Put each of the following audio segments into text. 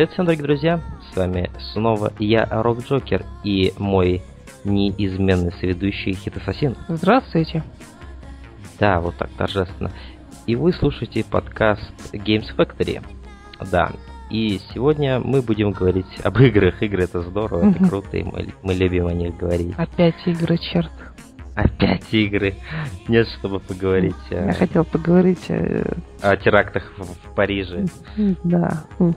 Привет всем, дорогие друзья! С вами снова я, Рок Джокер, и мой неизменный соведущий Хит Ассасин. Здравствуйте. Да, вот так торжественно. И вы слушаете подкаст Games Factory. Да, и сегодня мы будем говорить об играх. Игры это здорово, это круто, и мы, мы любим о них говорить. Опять игры, черт. Опять игры. Нет, чтобы поговорить Я о... хотел поговорить о... О терактах в, в Париже. Да. да.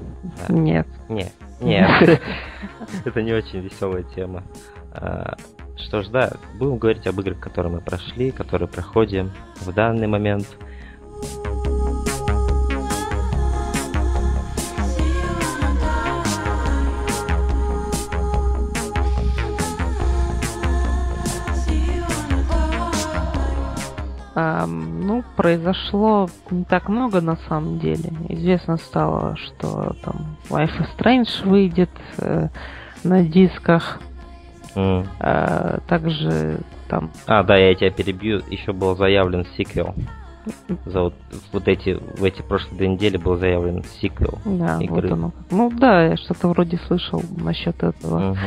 Нет. Нет. Нет. Это не очень веселая тема. А, что ж, да, будем говорить об играх, которые мы прошли, которые проходим в данный момент. Ну, произошло не так много на самом деле. Известно стало, что там Life is Strange выйдет э, на дисках. Mm. А, также там... А, да, я тебя перебью. Еще был заявлен сиквел за вот, вот эти в эти прошлые две недели был заявлен сиквел да, игры. Вот оно. Ну да, я что-то вроде слышал насчет этого. Угу.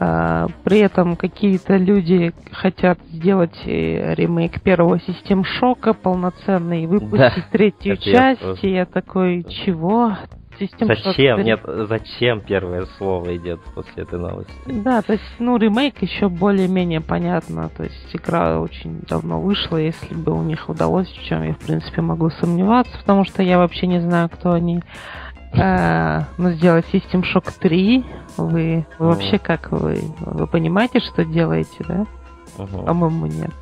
А, при этом какие-то люди хотят сделать э, ремейк первого систем шока полноценный и выпустить да, третью часть. И я такой, чего? Систем зачем? Нет, зачем первое слово идет после этой новости? Да, то есть, ну, ремейк еще более-менее понятно. То есть игра очень давно вышла, если бы у них удалось, в чем я, в принципе, могу сомневаться, потому что я вообще не знаю, кто они. Э, ну, сделать System Shock 3. Вы, вы вообще как вы? Вы понимаете, что делаете, да? Uh-huh. По-моему, нет.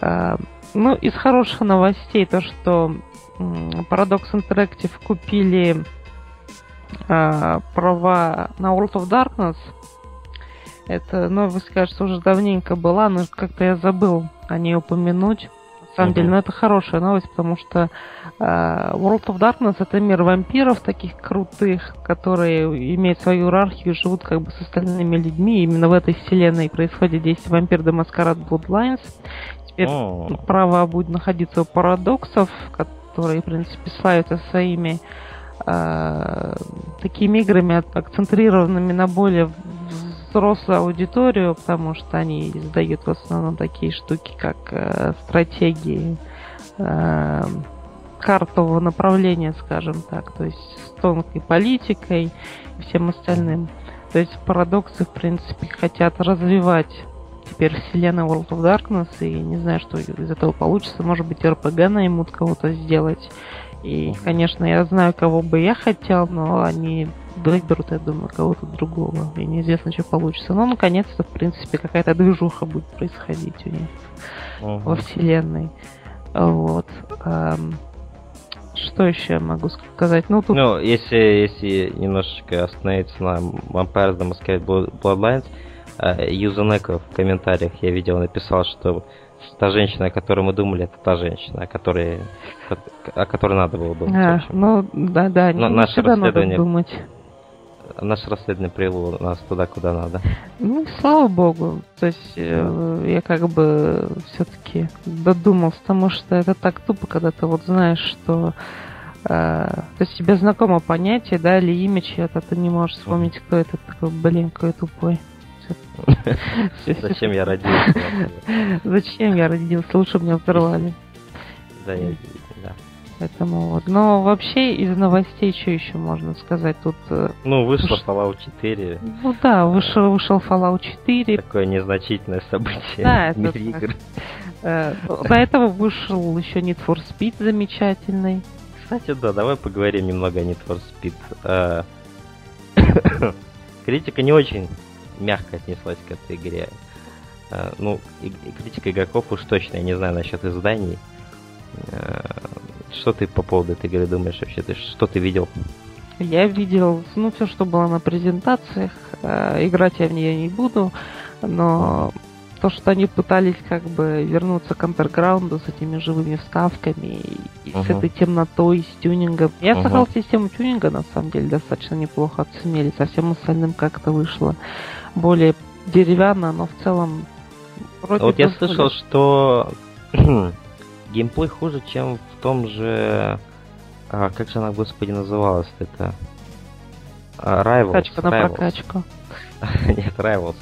Э, ну, из хороших новостей то, что Paradox Interactive купили э, права на World of Darkness. Это новость, кажется, уже давненько была, но как-то я забыл о ней упомянуть. На самом деле, но это хорошая новость, потому что э, World of Darkness это мир вампиров таких крутых, которые имеют свою иерархию, живут как бы с остальными людьми. И именно в этой вселенной происходит действие вампир The Masquerade Bloodlines. Теперь oh. право будет находиться у парадоксов, которые, в принципе, славятся своими э, такими играми, акцентрированными на более взрослую аудиторию, потому что они издают в основном такие штуки, как э, стратегии э, картового направления, скажем так, то есть с тонкой политикой и всем остальным. То есть парадоксы, в принципе, хотят развивать теперь вселенную World of Darkness, и не знаю, что из этого получится. Может быть, РПГ наймут кого-то сделать, и, конечно, я знаю, кого бы я хотел, но они выберут, я думаю, кого-то другого. И неизвестно, что получится. Но, наконец-то, в принципе, какая-то движуха будет происходить у них uh-huh. во вселенной. Вот. Что еще я могу сказать? Ну, тут... ну если, если немножечко остановиться на Vampires the Masquerade Bloodlines, э, Юзанеко в комментариях я видел, написал, что та женщина, о которой мы думали, это та женщина, о которой, о которой надо было думать. А, ну, да, да, Но наше расследование, надо думать. Наше расследование привело нас туда, куда надо. Ну, слава богу. То есть э, я как бы все-таки додумался, потому что это так тупо, когда ты вот знаешь, что э, то есть тебе знакомо понятие, да, или имя чье-то, ты не можешь вспомнить, кто это такой, блин, какой тупой. Зачем я родился? Зачем я родился? Лучше бы меня взорвали. Да, я, да. Поэтому вот. Но вообще из новостей что еще можно сказать? Тут. Э, ну, вышел Fallout 4. Ну да, вышел, вышел Fallout 4. Такое незначительное событие да, мире игр. Э, до этого вышел еще Need for Speed замечательный. Кстати, да, давай поговорим немного о Need for Speed. Э, критика не очень мягко отнеслась к этой игре. Uh, ну, и, и критика игроков уж точно, я не знаю насчет изданий. Uh, что ты по поводу этой игры думаешь вообще? Ты, что ты видел? Я видел, ну, все, что было на презентациях. Uh, играть я в нее не буду. Но то, что они пытались как бы вернуться к андерграунду с этими живыми вставками и, uh-huh. с этой темнотой, с тюнингом. Я uh-huh. сказал, систему тюнинга на самом деле достаточно неплохо оценили. Со всем остальным как-то вышло более деревянно, но в целом вроде Вот я слышал, что геймплей хуже, чем в том же... А, как же она, господи, называлась это? А, Rivals. Качка на прокачку. Нет, Rivals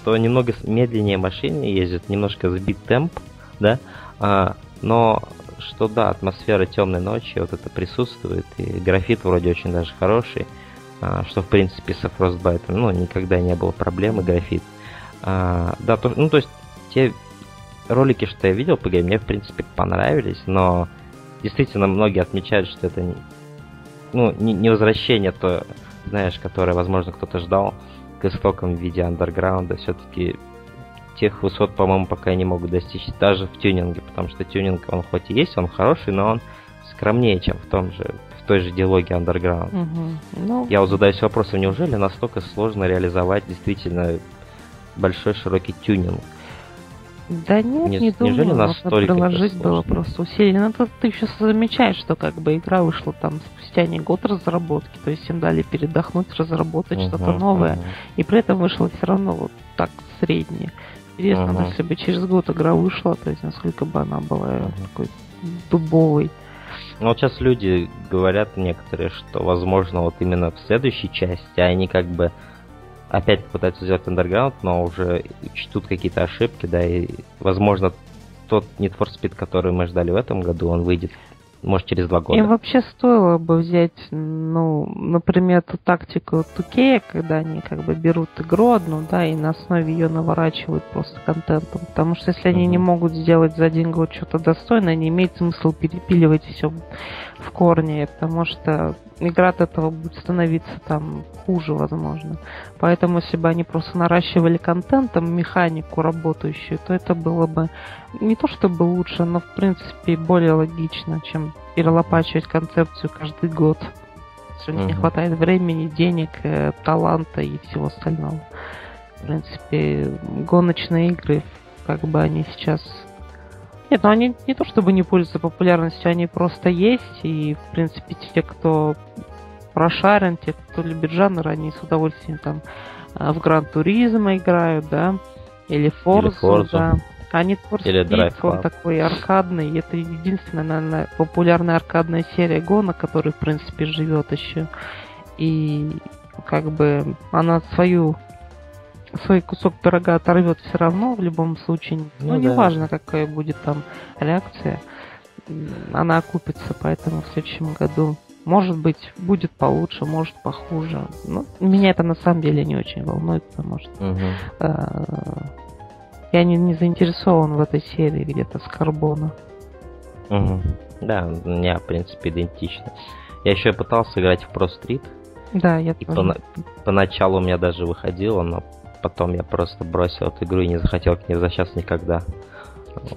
что немного медленнее машины ездят, немножко сбит темп, да, а, но что да, атмосфера темной ночи вот это присутствует, и графит вроде очень даже хороший, что в принципе со Frostbite, ну, никогда не было проблемы графит. А, да, то, ну, то есть те ролики, что я видел по игре, мне в принципе понравились, но действительно многие отмечают, что это ну, не, не возвращение то, знаешь, которое, возможно, кто-то ждал к истокам в виде андерграунда, все-таки тех высот, по-моему, пока не могут достичь даже в тюнинге, потому что тюнинг, он хоть и есть, он хороший, но он скромнее, чем в том же, в той же диалоге Underground. Угу. Ну... Я вот задаюсь вопросом, неужели настолько сложно реализовать действительно большой широкий тюнинг? Да нет, не, не думаю. Неужели настолько приложить было просто усилие. Ну, ты еще замечаешь, что как бы игра вышла там спустя не год разработки, то есть им дали передохнуть, разработать uh-huh, что-то новое, uh-huh. и при этом вышло все равно вот так среднее. Интересно, uh-huh. если бы через год игра вышла, то есть насколько бы она была uh-huh. такой дубовой. Ну вот сейчас люди говорят некоторые, что возможно вот именно в следующей части они как бы опять пытаются сделать Underground, но уже чтут какие-то ошибки, да, и, возможно, тот Need for Speed, который мы ждали в этом году, он выйдет может, через два года. Им вообще стоило бы взять, ну, например, ту тактику Тукея, когда они как бы берут игру одну, да, и на основе ее наворачивают просто контентом. Потому что если они uh-huh. не могут сделать за один год что-то достойное, не имеет смысла перепиливать все в корне, потому что игра от этого будет становиться там хуже, возможно. Поэтому, если бы они просто наращивали контентом механику работающую, то это было бы не то чтобы лучше, но в принципе более логично, чем перелопачивать концепцию каждый год. Если у них uh-huh. не хватает времени, денег, э, таланта и всего остального. В принципе, гоночные игры, как бы они сейчас нет, ну они не то чтобы не пользуются популярностью, они просто есть, и, в принципе, те, кто прошарен, те, кто любит жанр, они с удовольствием там э, в Гран Туризма играют, да, или Forza, да. А Need for Speed, Drive он такой аркадный, это единственная, наверное, популярная аркадная серия гона, которая, в принципе, живет еще. И как бы она свою свой кусок пирога оторвет все равно в любом случае. Ну, ну неважно, да. какая будет там реакция, она окупится, поэтому в следующем году может быть, будет получше, может похуже. Ну, меня это на самом деле не очень волнует, потому что угу. э, я не, не заинтересован в этой серии где-то с карбона. Угу. Да, у меня, в принципе, идентично. Я еще пытался играть в Pro Street. Да, я и тоже. По, поначалу у меня даже выходило, но потом я просто бросил эту игру и не захотел к ней возвращаться никогда.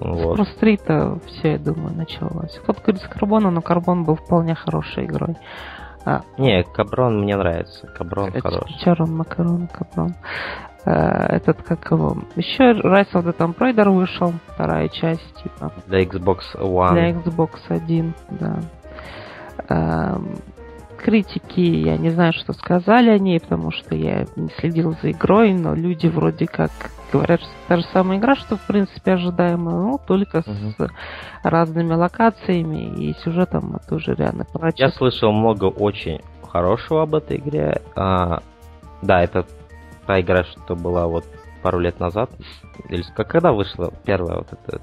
Вот. С Стрита все, я думаю, началось. Кто-то говорит с Карбона, но Карбон был вполне хорошей игрой. А, не, Каброн мне нравится. Каброн хороший. Чарон, Макарон, Каброн. А, этот, как его... Еще Rise of the Tomb Raider вышел, вторая часть, типа. Для Xbox One. Для Xbox 1, да. А, критики, я не знаю, что сказали о ней, потому что я не следил за игрой, но люди вроде как говорят, что та же самая игра, что в принципе ожидаемо, ну, только uh-huh. с разными локациями и сюжетом это уже реально прочит. Я слышал много очень хорошего об этой игре. А, да, это та игра, что была вот пару лет назад. Или когда вышла первая вот эта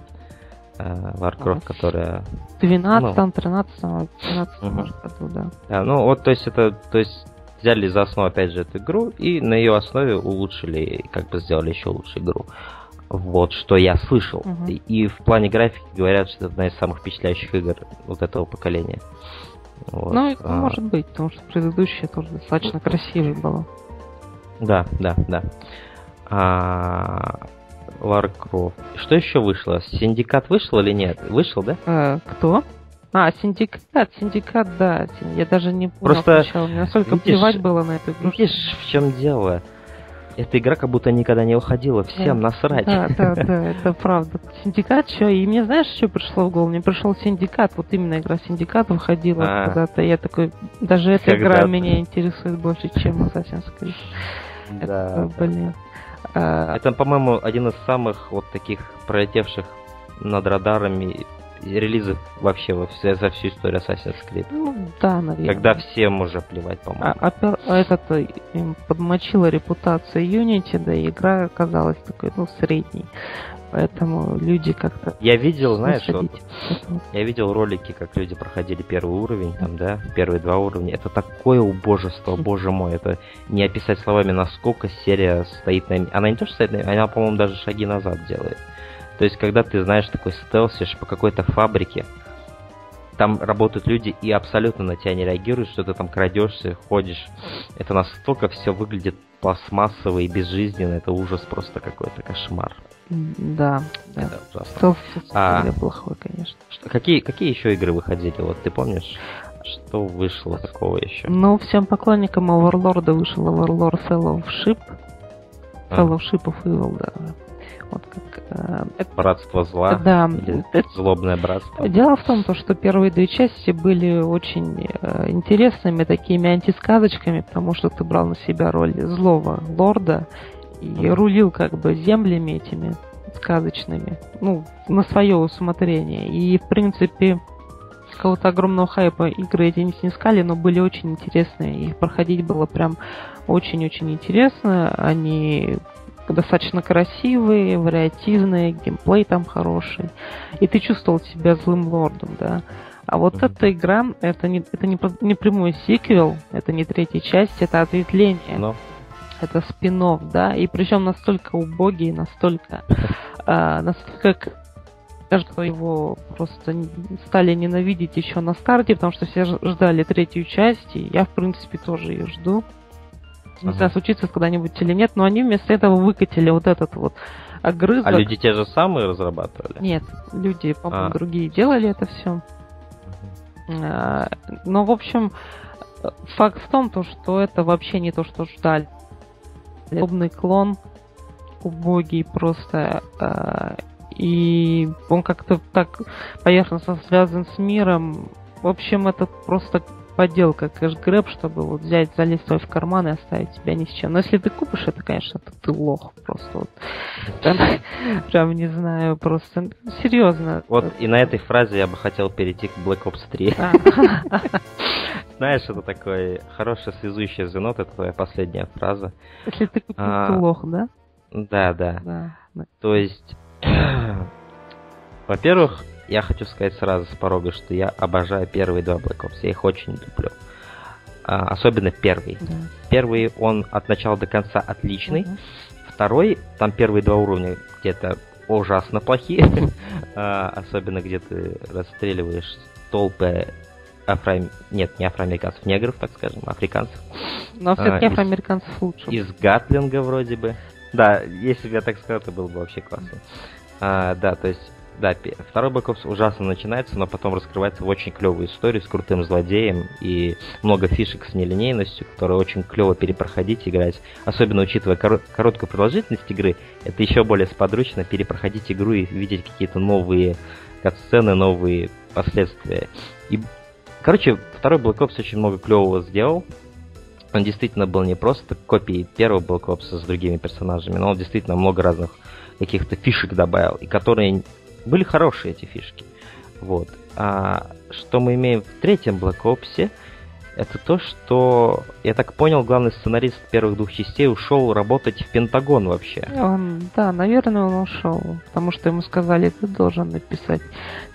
э, Warcraft, которая... В 12 ну, 13 15 угу. может, году, да. да. Ну, вот, то есть, это, то есть, взяли за основу, опять же, эту игру, и на ее основе улучшили, как бы сделали еще лучше игру. Вот, что я слышал. Угу. И, и в плане графики говорят, что это одна из самых впечатляющих игр вот этого поколения. Вот. Ну, это а... может быть, потому что предыдущая тоже достаточно красивая была. Да, да, да. А... Warcraft. Что еще вышло? Синдикат вышел или нет? Вышел, да? А, кто? А, синдикат, синдикат, да. Я даже не понял Просто, сначала. Мне настолько видишь, плевать было на эту игру. Видишь, в чем дело? эта игра как будто никогда не уходила, всем да. насрать. Да, да, да, это правда. Синдикат что? И мне знаешь, что пришло в голову? Мне пришел Синдикат, вот именно игра Синдикат выходила а, когда-то. Я такой, даже эта игра меня интересует больше, чем Assassin's Creed. Да. Это, блин. А... Это, по-моему, один из самых вот таких пролетевших над радарами релизов вообще во все, за всю историю Assassin's Creed. Ну, да, наверное. Когда всем уже плевать, по-моему. А, а, а этот э, им подмочила репутацию Unity, да, и игра оказалась такой, ну, средней. Поэтому люди как-то... Я видел, знаешь, вот, я видел ролики, как люди проходили первый уровень, там, да, первые два уровня. Это такое убожество, боже мой, это не описать словами, насколько серия стоит на... Она не то, что стоит на... Она, по-моему, даже шаги назад делает. То есть, когда ты, знаешь, такой стелсишь по какой-то фабрике, там работают люди и абсолютно на тебя не реагируют, что ты там крадешься, ходишь. Это настолько все выглядит пластмассово и безжизненно, это ужас просто какой-то кошмар. Да, да. Это ужасно. Стелс а, плохой, конечно. Что, какие, какие еще игры выходили? Вот ты помнишь? Что вышло такого еще? Ну, всем поклонникам Overlord вышел Overlord Fellowship. Fellowship of Evil, да. Вот как, э, это, братство зла. Да. Или это, злобное братство. Дело в том, то, что первые две части были очень э, интересными, такими антисказочками, потому что ты брал на себя роль злого лорда и рулил как бы землями этими сказочными, ну, на свое усмотрение. И, в принципе, какого-то огромного хайпа игры эти не снискали, но были очень интересные. Их проходить было прям очень-очень интересно. Они достаточно красивые, вариативные, геймплей там хороший. И ты чувствовал себя злым лордом, да. А вот mm-hmm. эта игра, это не, это не, не прямой сиквел, это не третья часть, это ответвление. Но. Это спин да, и причем настолько убогий, настолько, э, настолько кажется, его просто стали ненавидеть еще на старте, потому что все ждали третью часть, и я, в принципе, тоже ее жду. Не знаю, случится когда-нибудь или нет, но они вместо этого выкатили вот этот вот огрызок. А люди те же самые разрабатывали? Нет, люди, по-моему, а. другие делали это все. А, но, в общем, факт в том, то, что это вообще не то, что ждали. Подобный клон, убогий просто, а, и он как-то так поверхностно связан с миром. В общем, это просто подделка кэш-грэб, чтобы вот взять, залезть в карман и оставить тебя ни с чем. Но если ты купишь это, конечно, то ты лох просто вот. Прям, прям не знаю, просто серьезно. Вот и на этой фразе я бы хотел перейти к Black Ops 3. А. Знаешь, это такое хорошее связующее звено, это твоя последняя фраза. Если ты купил, а, ты лох, да? Да, да. То есть, во-первых, я хочу сказать сразу с порога, что я обожаю первые два Black Ops. Я их очень люблю. А, особенно первый. Да. Первый, он от начала до конца отличный. Угу. Второй, там первые два уровня где-то ужасно плохие. а, особенно где ты расстреливаешь толпы афро... Нет, не афроамериканцев, негров, так скажем, африканцев. Но все-таки а, афроамериканцев лучше. Из Гатлинга вроде бы. Да, если бы я так сказал, это было бы вообще классно. А, да, то есть да, второй Black Ops ужасно начинается, но потом раскрывается в очень клевую историю с крутым злодеем и много фишек с нелинейностью, которые очень клево перепроходить, играть. Особенно учитывая кор- короткую продолжительность игры, это еще более сподручно перепроходить игру и видеть какие-то новые катсцены, новые последствия. И, короче, второй Black Ops очень много клевого сделал. Он действительно был не просто копией первого Black Ops с другими персонажами, но он действительно много разных каких-то фишек добавил, и которые были хорошие эти фишки. Вот. А что мы имеем в третьем Black Ops, это то, что, я так понял, главный сценарист первых двух частей ушел работать в Пентагон вообще. Он, да, наверное, он ушел, потому что ему сказали, ты должен написать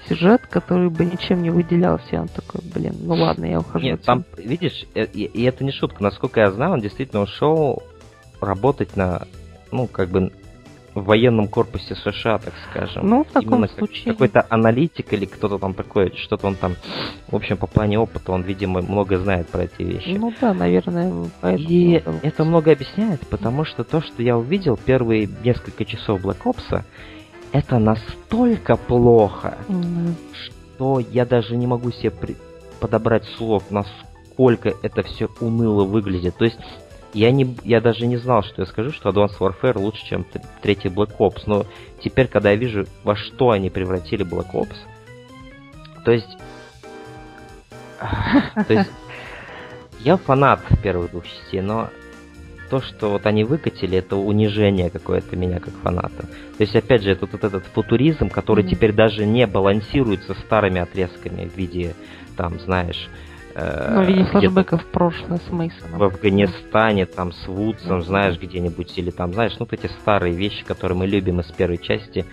сюжет, который бы ничем не выделялся. И он такой, блин, ну ладно, я ухожу. Нет, там, видишь, и, и это не шутка, насколько я знаю, он действительно ушел работать на, ну, как бы в военном корпусе США, так скажем. Ну, в таком Именно случае. Какой-то аналитик или кто-то там такой, что-то он там, в общем, по плане опыта, он, видимо, много знает про эти вещи. Ну да, наверное, поэтому... И это много объясняет, потому что то, что я увидел первые несколько часов Black Ops, это настолько плохо, mm-hmm. что я даже не могу себе при... подобрать слов, насколько это все уныло выглядит. То есть я, не, я даже не знал, что я скажу, что Advanced Warfare лучше, чем третий Black Ops. Но теперь, когда я вижу, во что они превратили Black Ops, то есть... То есть... Я фанат первых двух частей, но то, что вот они выкатили, это унижение какое-то меня как фаната. То есть, опять же, это вот этот футуризм, который mm-hmm. теперь даже не балансируется старыми отрезками в виде, там, знаешь... Ну, в виде флешбеков в прошлое с Мейсоном. В Афганистане, там, с Вудсом, знаешь, где-нибудь, или там, знаешь, ну, вот эти старые вещи, которые мы любим из первой части,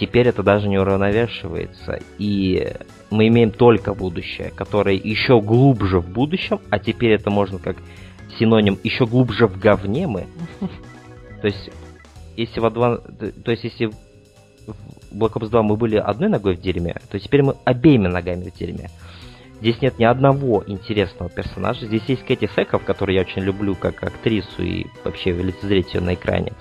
теперь это даже не уравновешивается. И мы имеем только будущее, которое еще глубже в будущем, а теперь это можно как синоним еще глубже в говне мы. То есть, если в Адван... То есть, если в Black Ops 2 мы были одной ногой в дерьме, то теперь мы обеими ногами в дерьме. Здесь нет ни одного интересного персонажа. Здесь есть Кэти Секов, которую я очень люблю как актрису и вообще лицезреть ее на экране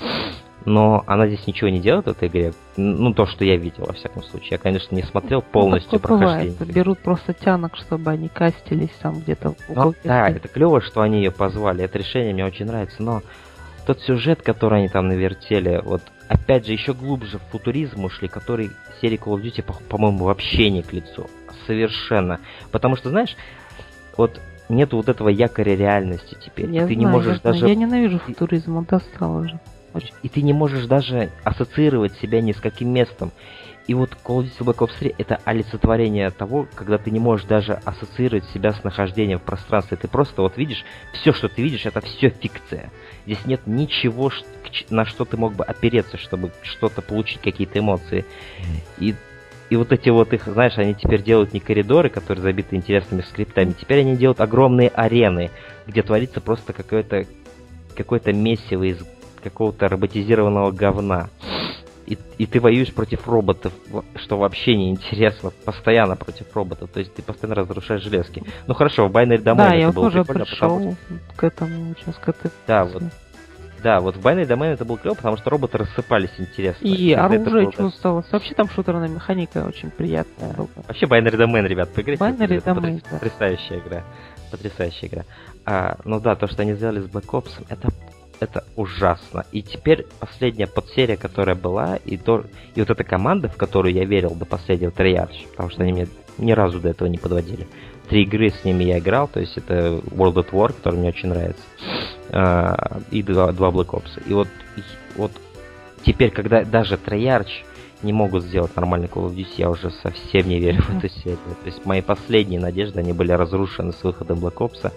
но она здесь ничего не делает в этой игре. Ну, то, что я видел, во всяком случае. Я, конечно, не смотрел ну, полностью ну, прохождение. Бывает. Берут просто тянок, чтобы они кастились там где-то. Ну, да, это клево, что они ее позвали. Это решение мне очень нравится, но тот сюжет, который они там навертели, вот опять же, еще глубже в футуризм ушли, который серии Call of Duty, по-моему, вообще не к лицу. Совершенно. Потому что, знаешь, вот нету вот этого якоря реальности теперь. Я ты знаю, не можешь я даже. Я ненавижу футуризм, он достал уже. И ты не можешь даже ассоциировать себя ни с каким местом. И вот Call of Duty Black Ops 3 это олицетворение того, когда ты не можешь даже ассоциировать себя с нахождением в пространстве. Ты просто вот видишь, все, что ты видишь, это все фикция. Здесь нет ничего, на что ты мог бы опереться, чтобы что-то получить, какие-то эмоции. И, и вот эти вот их, знаешь, они теперь делают не коридоры, которые забиты интересными скриптами, теперь они делают огромные арены, где творится просто какое-то какое-то месиво из какого-то роботизированного говна. И, и ты воюешь против роботов, что вообще не интересно, постоянно против роботов, то есть ты постоянно разрушаешь железки. Ну хорошо, в Binary Domain да, это я было тоже прикольно, пришел потому к этому сейчас к этой... Да, вот. Да, вот в Binary Domain это было клево, потому что роботы рассыпались интересно. И оружие чувствовалось. Вообще там шутерная механика очень приятная была. Вообще Binary Domain, ребят, поиграйте. Binary Domain, да. Потрясающая игра. Потрясающая игра. А, ну да, то, что они сделали с Black Ops, это это ужасно. И теперь последняя подсерия, которая была, и, то, и вот эта команда, в которую я верил до последнего Treyarch, потому что они мне ни разу до этого не подводили. Три игры с ними я играл, то есть это World at War, который мне очень нравится, uh, и два, два Black Ops. И вот, вот теперь, когда даже Treyarch не могут сделать нормальный Call of Duty, я уже совсем не верю в эту серию. То есть мои последние надежды, они были разрушены с выходом Black Ops.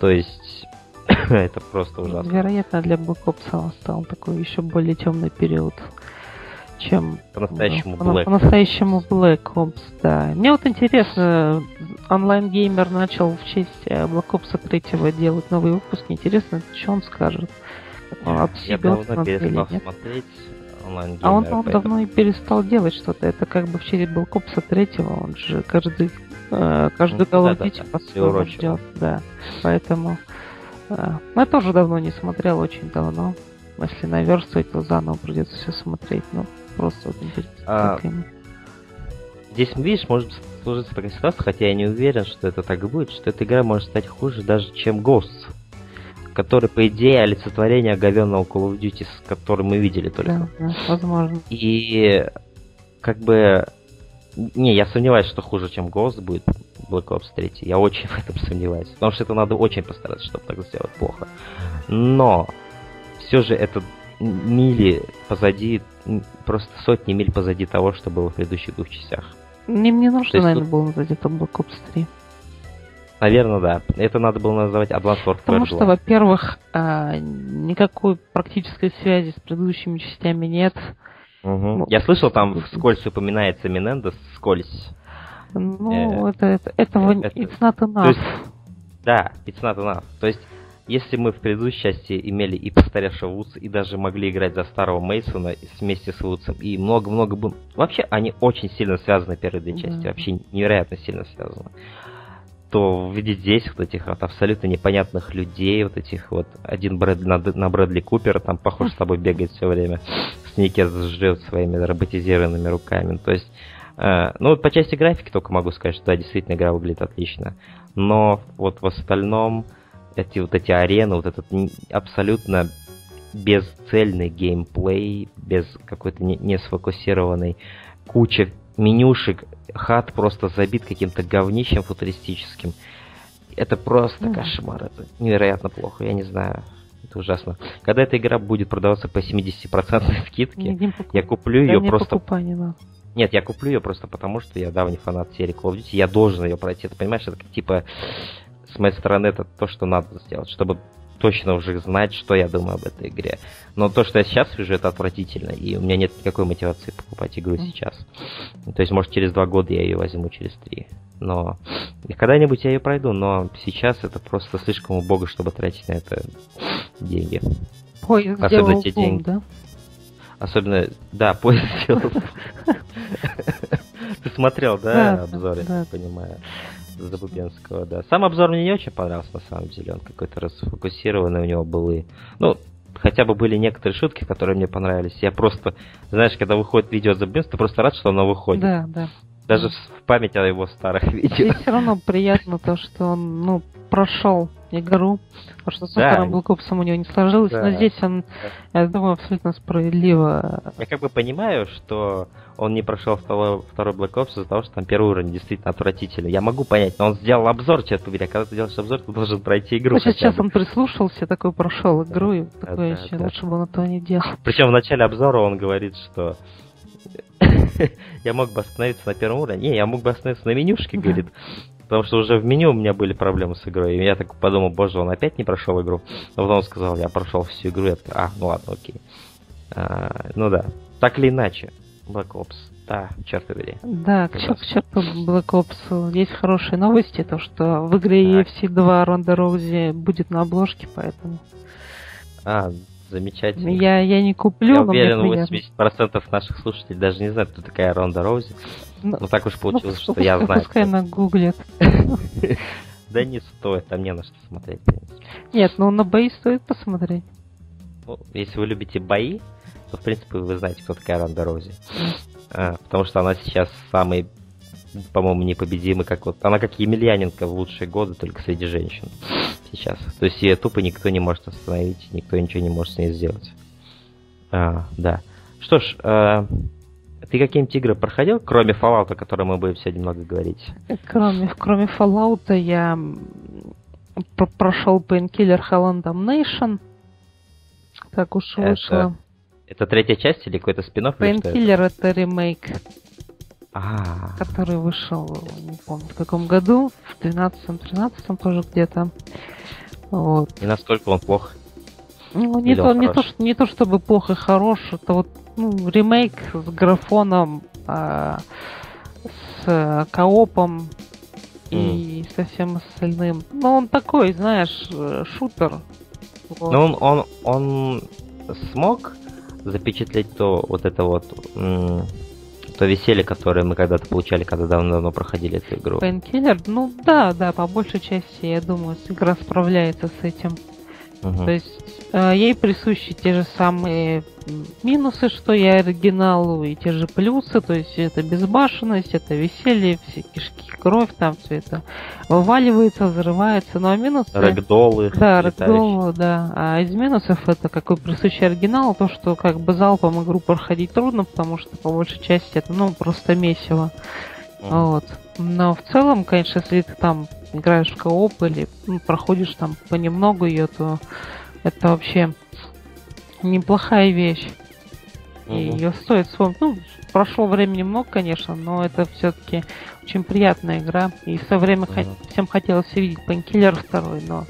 То есть это просто ужасно. Вероятно, для Black Ops стал такой еще более темный период, чем по-настоящему Black. По-настоящему Black Ops, да. Мне вот интересно, онлайн-геймер начал в честь э, Black Ops 3 делать новый выпуск. Интересно, что он скажет. Он Я давно перестал смотреть онлайн А он, он давно и перестал делать что-то. Это как бы в честь Black Ops 3, он же каждый, э, каждый ну, Call of Duty по-своему ждет. Да, поэтому... Ну, я тоже давно не смотрел, очень давно. Если наверстывать, то заново придется все смотреть. Ну, просто вот интересно. А, здесь, видишь, может сложиться такая ситуация, хотя я не уверен, что это так будет, что эта игра может стать хуже даже, чем Ghosts. Который, по идее, олицетворение говенного Call of Duty, с которым мы видели только. Да, да, возможно. И как бы... Не, я сомневаюсь, что хуже, чем Ghost будет. Black Ops 3. Я очень в этом сомневаюсь. Потому что это надо очень постараться, чтобы так сделать плохо. Но все же это мили позади, просто сотни миль позади того, что было в предыдущих двух частях. Мне не нужно, наверное, тут... было назвать это Black Ops 3. Наверное, да. Это надо было называть Advanced Warfare Потому что, во-первых, а, никакой практической связи с предыдущими частями нет. Угу. Я слышал, там вскользь упоминается Менендес, вскользь. Ну, э, это, это, этого это, it's not enough. Есть, да, it's not enough. То есть, если мы в предыдущей части имели и постаревшего Вудса, и даже могли играть за старого Мейсона вместе с Вудсом, и много-много бы... Вообще, они очень сильно связаны, первые две части, да. вообще невероятно сильно связаны то видеть здесь вот этих вот абсолютно непонятных людей, вот этих вот, один Брэд, на, на Брэдли Купера, там, похож, с тобой бегает все время, Сникерс жрет своими роботизированными руками, то есть Э, ну, вот по части графики только могу сказать, что да, действительно игра выглядит отлично. Но вот в остальном эти вот эти арены, вот этот абсолютно безцельный геймплей, без какой-то не, не сфокусированной куча менюшек, хат просто забит каким-то говнищем футуристическим. Это просто mm. кошмар, это невероятно плохо, я не знаю. Это ужасно. Когда эта игра будет продаваться по 70% скидке, я куплю ее просто... Покупай, не надо. Нет, я куплю ее просто потому, что я давний фанат серии Call of Duty, я должен ее пройти. Ты понимаешь, это как, типа с моей стороны это то, что надо сделать, чтобы точно уже знать, что я думаю об этой игре. Но то, что я сейчас вижу, это отвратительно, и у меня нет никакой мотивации покупать игру сейчас. То есть, может, через два года я ее возьму, через три. Но когда-нибудь я ее пройду, но сейчас это просто слишком убого, чтобы тратить на это деньги. Поезд Особенно те деньги. да? Особенно, да, поезд сделал. Ты смотрел, да, обзоры, понимаю. Забубенского, да. Сам обзор мне не очень понравился, на самом деле. Он какой-то расфокусированный у него был. И, ну, хотя бы были некоторые шутки, которые мне понравились. Я просто, знаешь, когда выходит видео Забубенского, ты просто рад, что оно выходит. Да, да. Даже в память о его старых видео. И все равно приятно то, что он, ну, прошел игру, потому что с да. вторым Black Ops у него не сложилось, да. но здесь он, я думаю, абсолютно справедливо. Я как бы понимаю, что он не прошел второй, второй Black Ops из-за того, что там первый уровень действительно отвратительный. Я могу понять, но он сделал обзор, побери, а когда ты делаешь обзор, ты должен пройти игру. Ну, сейчас бы. он прислушался, такой прошел игру, и такое да, еще да. лучше бы он этого не делал. Причем в начале обзора он говорит, что я мог бы остановиться на первом уровне. Не, я мог бы остановиться на менюшке, говорит. Потому что уже в меню у меня были проблемы с игрой. И я так подумал, боже, он опять не прошел игру. Но потом он сказал, я прошел всю игру. Я такой, а, ну ладно, окей. А, ну да. Так или иначе, Black Ops. Да, черт побери. Да, к, чер- к черту Black Ops. Есть хорошие новости, то что в игре так. UFC 2 Ронда Роузи будет на обложке, поэтому... А, замечательно. Я, я не куплю, Я уверен, 80% наших слушателей даже не знают, кто такая Ронда Роузи. Ну, ну так уж получилось, ну, что я знаю. Пускай она гуглит. Да не стоит, там не на что смотреть. Нет, ну на бои стоит посмотреть. Ну, если вы любите бои, то в принципе вы знаете, кто такая Ронда Роузи. А, потому что она сейчас самый, по-моему, непобедимый, как вот. Она как Емельяненко в лучшие годы, только среди женщин сейчас. То есть ее тупо никто не может остановить, никто ничего не может с ней сделать. А, да. Что ж, а, ты какие-нибудь игры проходил, кроме Fallout, о котором мы будем сегодня много говорить? Кроме, кроме Fallout я прошел Painkiller Hell Damnation. Так уж это, вышло. Это третья часть или какой-то спин Painkiller это? это ремейк. А. Который вышел, не помню, в каком году, в 12-13 тоже где-то. Вот. И насколько он плох? Ну, не то, не, то, не то чтобы плохо хорош, это вот ну, ремейк с графоном, а, с а, коопом mm. и со всем остальным. Ну, он такой, знаешь, шутер. Вот. Ну, он, он, он смог запечатлеть то вот это вот то веселье, которое мы когда-то получали, когда давно-давно проходили эту игру. Painkiller? Ну да, да, по большей части, я думаю, игра справляется с этим. Угу. То есть э, ей присущи те же самые минусы, что и оригиналу, и те же плюсы, то есть это безбашенность, это веселье, все кишки, кровь, там все это вываливается, взрывается, ну, а минусы... Рэгдолы. Да, рэгдолы, да. А из минусов это какой присущий оригинал, то, что как бы залпом игру проходить трудно, потому что по большей части это, ну, просто месиво. Mm. Вот. Но в целом, конечно, если ты там играешь в кооп или ну, проходишь там понемногу ее, то это вообще неплохая вещь. Угу. И ее стоит вспомнить. Ну, прошло времени много, конечно, но это все-таки очень приятная игра. И со время угу. всем хотелось увидеть Painkiller второй, но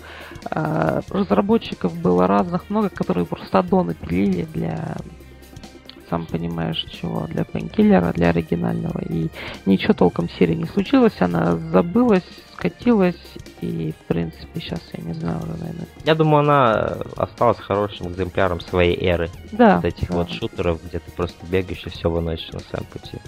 э, разработчиков было разных много, которые просто аддоны пилили для сам понимаешь, чего, для пейнкиллера, для оригинального. И ничего толком серии не случилось, она забылась, скатилась, и, в принципе, сейчас я не знаю уже, наверное. Я думаю, она осталась хорошим экземпляром своей эры. Да. Вот этих да. вот шутеров, где ты просто бегаешь и все выносишь на своем пути.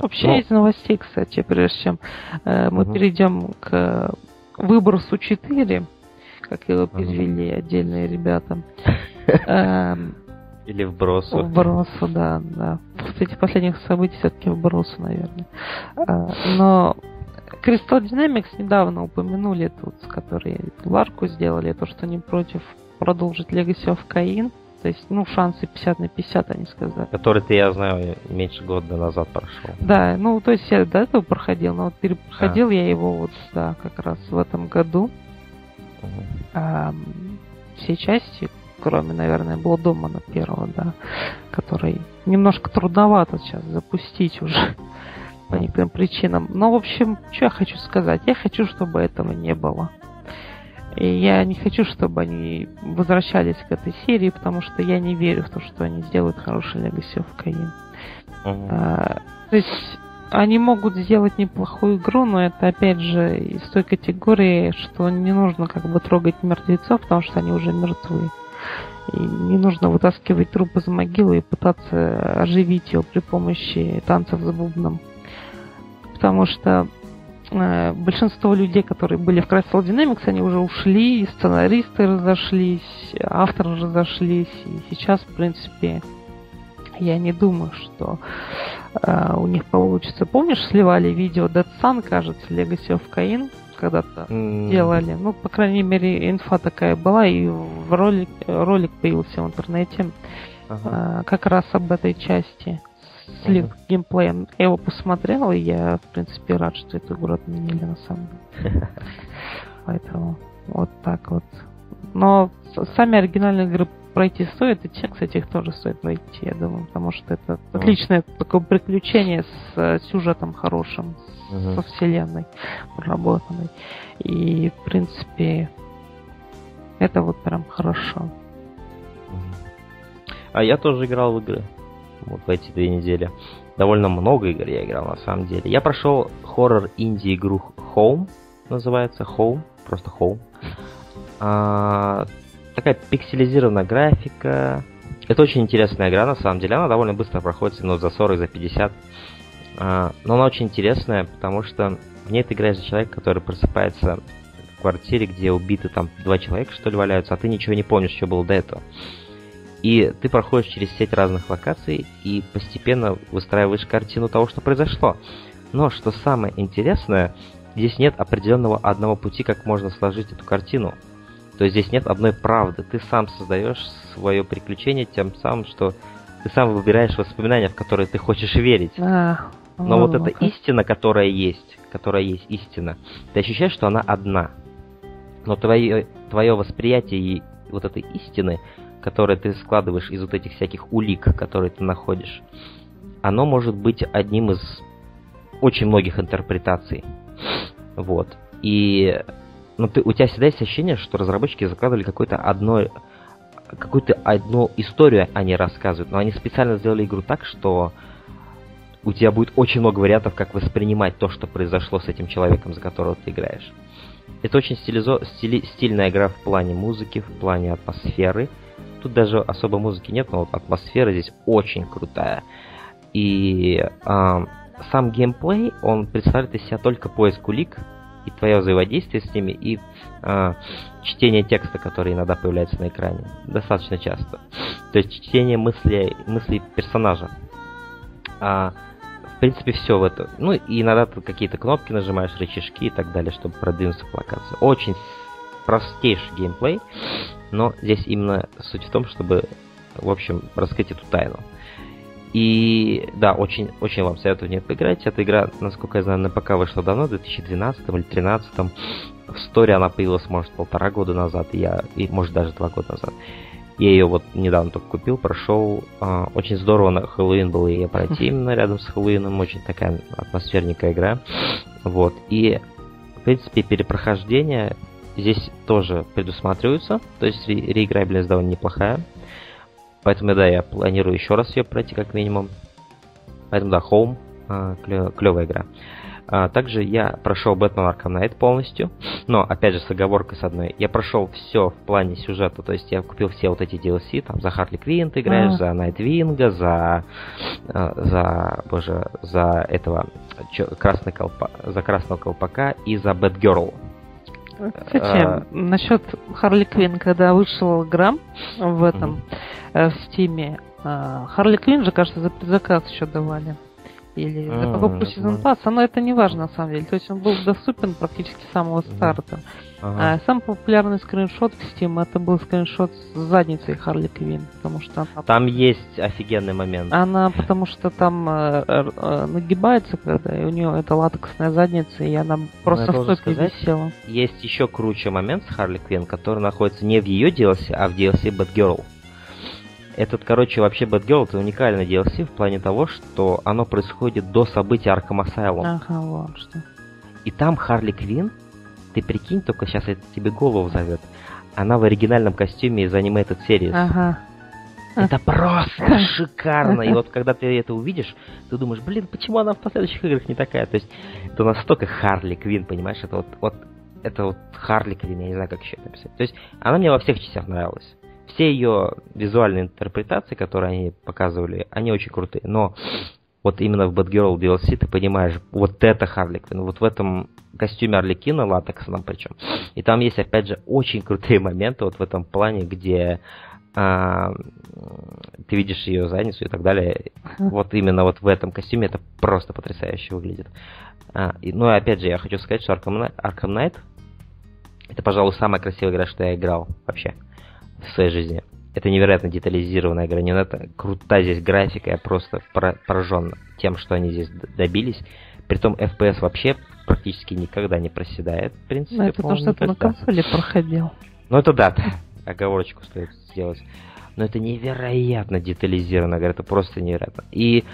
Вообще, вообще ну, из новостей, кстати, прежде чем э, мы угу. перейдем к выбросу 4, как его перевели угу. отдельные ребята. Эм, Или вбросу. Вбросу, да, да. Этих последних событий все-таки вбросу, наверное. Э, но Crystal Dynamics недавно упомянули тут, которые Ларку сделали, то, что они против продолжить Legacy of Kain. То есть, ну, шансы 50 на 50, они сказали. Который ты, я знаю, меньше года назад прошел. Да, ну, то есть я до этого проходил, но вот перепроходил а. я его вот, да, как раз в этом году. Угу. А, все части, кроме, наверное, на первого, да, который немножко трудновато сейчас запустить уже по некоторым причинам. Но, в общем, что я хочу сказать? Я хочу, чтобы этого не было. И я не хочу, чтобы они возвращались к этой серии, потому что я не верю в то, что они сделают хороший Legacy of Kain. Uh-huh. А, то есть они могут сделать неплохую игру, но это опять же из той категории, что не нужно как бы трогать мертвецов, потому что они уже мертвы. И не нужно вытаскивать труп из могилы и пытаться оживить его при помощи танцев с бубном. Потому что большинство людей, которые были в Crystal Dynamics, они уже ушли, сценаристы разошлись, авторы разошлись, и сейчас, в принципе, я не думаю, что э, у них получится. Помнишь, сливали видео Dead Sun, кажется, Legacy of Kain, когда-то mm. делали. Ну, по крайней мере, инфа такая была, и в ролик, ролик появился в интернете uh-huh. э, как раз об этой части слив uh-huh. геймплеем. Я его посмотрел, и я, в принципе, рад, что эту игру отменили на самом деле. Поэтому вот так вот. Но сами оригинальные игры пройти стоит, и те, кстати, их тоже стоит пройти, я думаю, потому что это отличное такое приключение с э, сюжетом хорошим, uh-huh. со вселенной проработанной. И, в принципе, это вот прям хорошо. А я тоже играл в игры вот в эти две недели. Довольно много игр я играл на самом деле. Я прошел хоррор инди игру Home, называется Home, просто Home. А, такая пикселизированная графика. Это очень интересная игра на самом деле. Она довольно быстро проходит, ну, за 40, за 50. А, но она очень интересная, потому что в ней ты играешь за человека, который просыпается в квартире, где убиты там два человека, что ли, валяются, а ты ничего не помнишь, что было до этого. И ты проходишь через сеть разных локаций и постепенно выстраиваешь картину того, что произошло. Но что самое интересное, здесь нет определенного одного пути, как можно сложить эту картину. То есть здесь нет одной правды. Ты сам создаешь свое приключение тем самым, что ты сам выбираешь воспоминания, в которые ты хочешь верить. А, Но вот эта истина, которая есть, которая есть истина, ты ощущаешь, что она одна. Но твое, твое восприятие вот этой истины которое ты складываешь из вот этих всяких улик, которые ты находишь, оно может быть одним из очень многих интерпретаций. Вот. И ну, ты, у тебя всегда есть ощущение, что разработчики закладывали какой-то одной какую-то одну историю они рассказывают, но они специально сделали игру так, что у тебя будет очень много вариантов, как воспринимать то, что произошло с этим человеком, за которого ты играешь. Это очень стилизо... стили... стильная игра в плане музыки, в плане атмосферы, Тут даже особо музыки нет, но вот атмосфера здесь очень крутая. И э, сам геймплей, он представляет из себя только поиск улик и твое взаимодействие с ними, и э, чтение текста, который иногда появляется на экране. Достаточно часто. То есть чтение мыслей, мыслей персонажа. А, в принципе, все в это. Ну, и иногда ты какие-то кнопки нажимаешь, рычажки и так далее, чтобы продвинуться по локации. Очень простейший геймплей, но здесь именно суть в том, чтобы, в общем, раскрыть эту тайну. И да, очень, очень вам советую в нее поиграть. Эта игра, насколько я знаю, на ПК вышла давно, в 2012 или 2013. В сторе она появилась, может, полтора года назад, я, и, может, даже два года назад. Я ее вот недавно только купил, прошел. А, очень здорово на Хэллоуин был и пройти именно рядом с Хэллоуином. Очень такая атмосферненькая игра. Вот. И, в принципе, перепрохождение здесь тоже предусматриваются, то есть ре- реиграбельность довольно неплохая. Поэтому, да, я планирую еще раз ее пройти как минимум. Поэтому, да, Home, э, клевая игра. А, также я прошел Batman Arkham Knight полностью, но, опять же, с оговоркой с одной. Я прошел все в плане сюжета, то есть я купил все вот эти DLC, там, за Харли Квинн ты играешь, а. за Найтвинга, за, а, за, боже, за этого, чё, красный колпа, за Красного Колпака и за Бэтгерл. Кстати, а... насчет Харли Квинн, когда вышел игра в этом, mm-hmm. в Стиме, Харли Квинн же, кажется, за предзаказ еще давали или за покупку сезон пасса, но это не важно на самом деле. То есть он был доступен практически с самого старта. Ага. А самый популярный скриншот в Steam это был скриншот с задницей Харли Квин, потому что она... Там есть офигенный момент. Она, потому что там э, э, нагибается, когда и у нее это латексная задница, и она просто в топе висела. Есть еще круче момент с Харли Квин, который находится не в ее DLC, а в DLC Batgirl. Этот, короче, вообще Bad Girl это уникальный DLC в плане того, что оно происходит до событий Arkham Asylum. Ага, вот что. И там Харли Квин, ты прикинь, только сейчас это тебе голову зовет. Она в оригинальном костюме из Animated Series. Ага. Это просто шикарно. И вот когда ты это увидишь, ты думаешь, блин, почему она в последующих играх не такая? То есть это настолько Харли Квин, понимаешь? Это вот, вот это вот Харли Квин, я не знаю, как еще это написать. То есть она мне во всех частях нравилась все ее визуальные интерпретации, которые они показывали, они очень крутые. Но вот именно в Bad Girl DLC ты понимаешь, вот это Харли Квинн, вот в этом костюме Орликина, латексном причем. И там есть, опять же, очень крутые моменты вот в этом плане, где а, ты видишь ее задницу и так далее. Вот именно вот в этом костюме это просто потрясающе выглядит. А, и, ну и опять же, я хочу сказать, что Arkham Arkham Knight это, пожалуй, самая красивая игра, что я играл вообще в своей жизни. Это невероятно детализированная это крутая здесь графика, я просто поражен тем, что они здесь добились. Притом FPS вообще практически никогда не проседает, в принципе. Ну, это то, что ты на консоли проходил. Ну, это да, оговорочку стоит сделать. Но это невероятно детализированная игра, это просто невероятно. И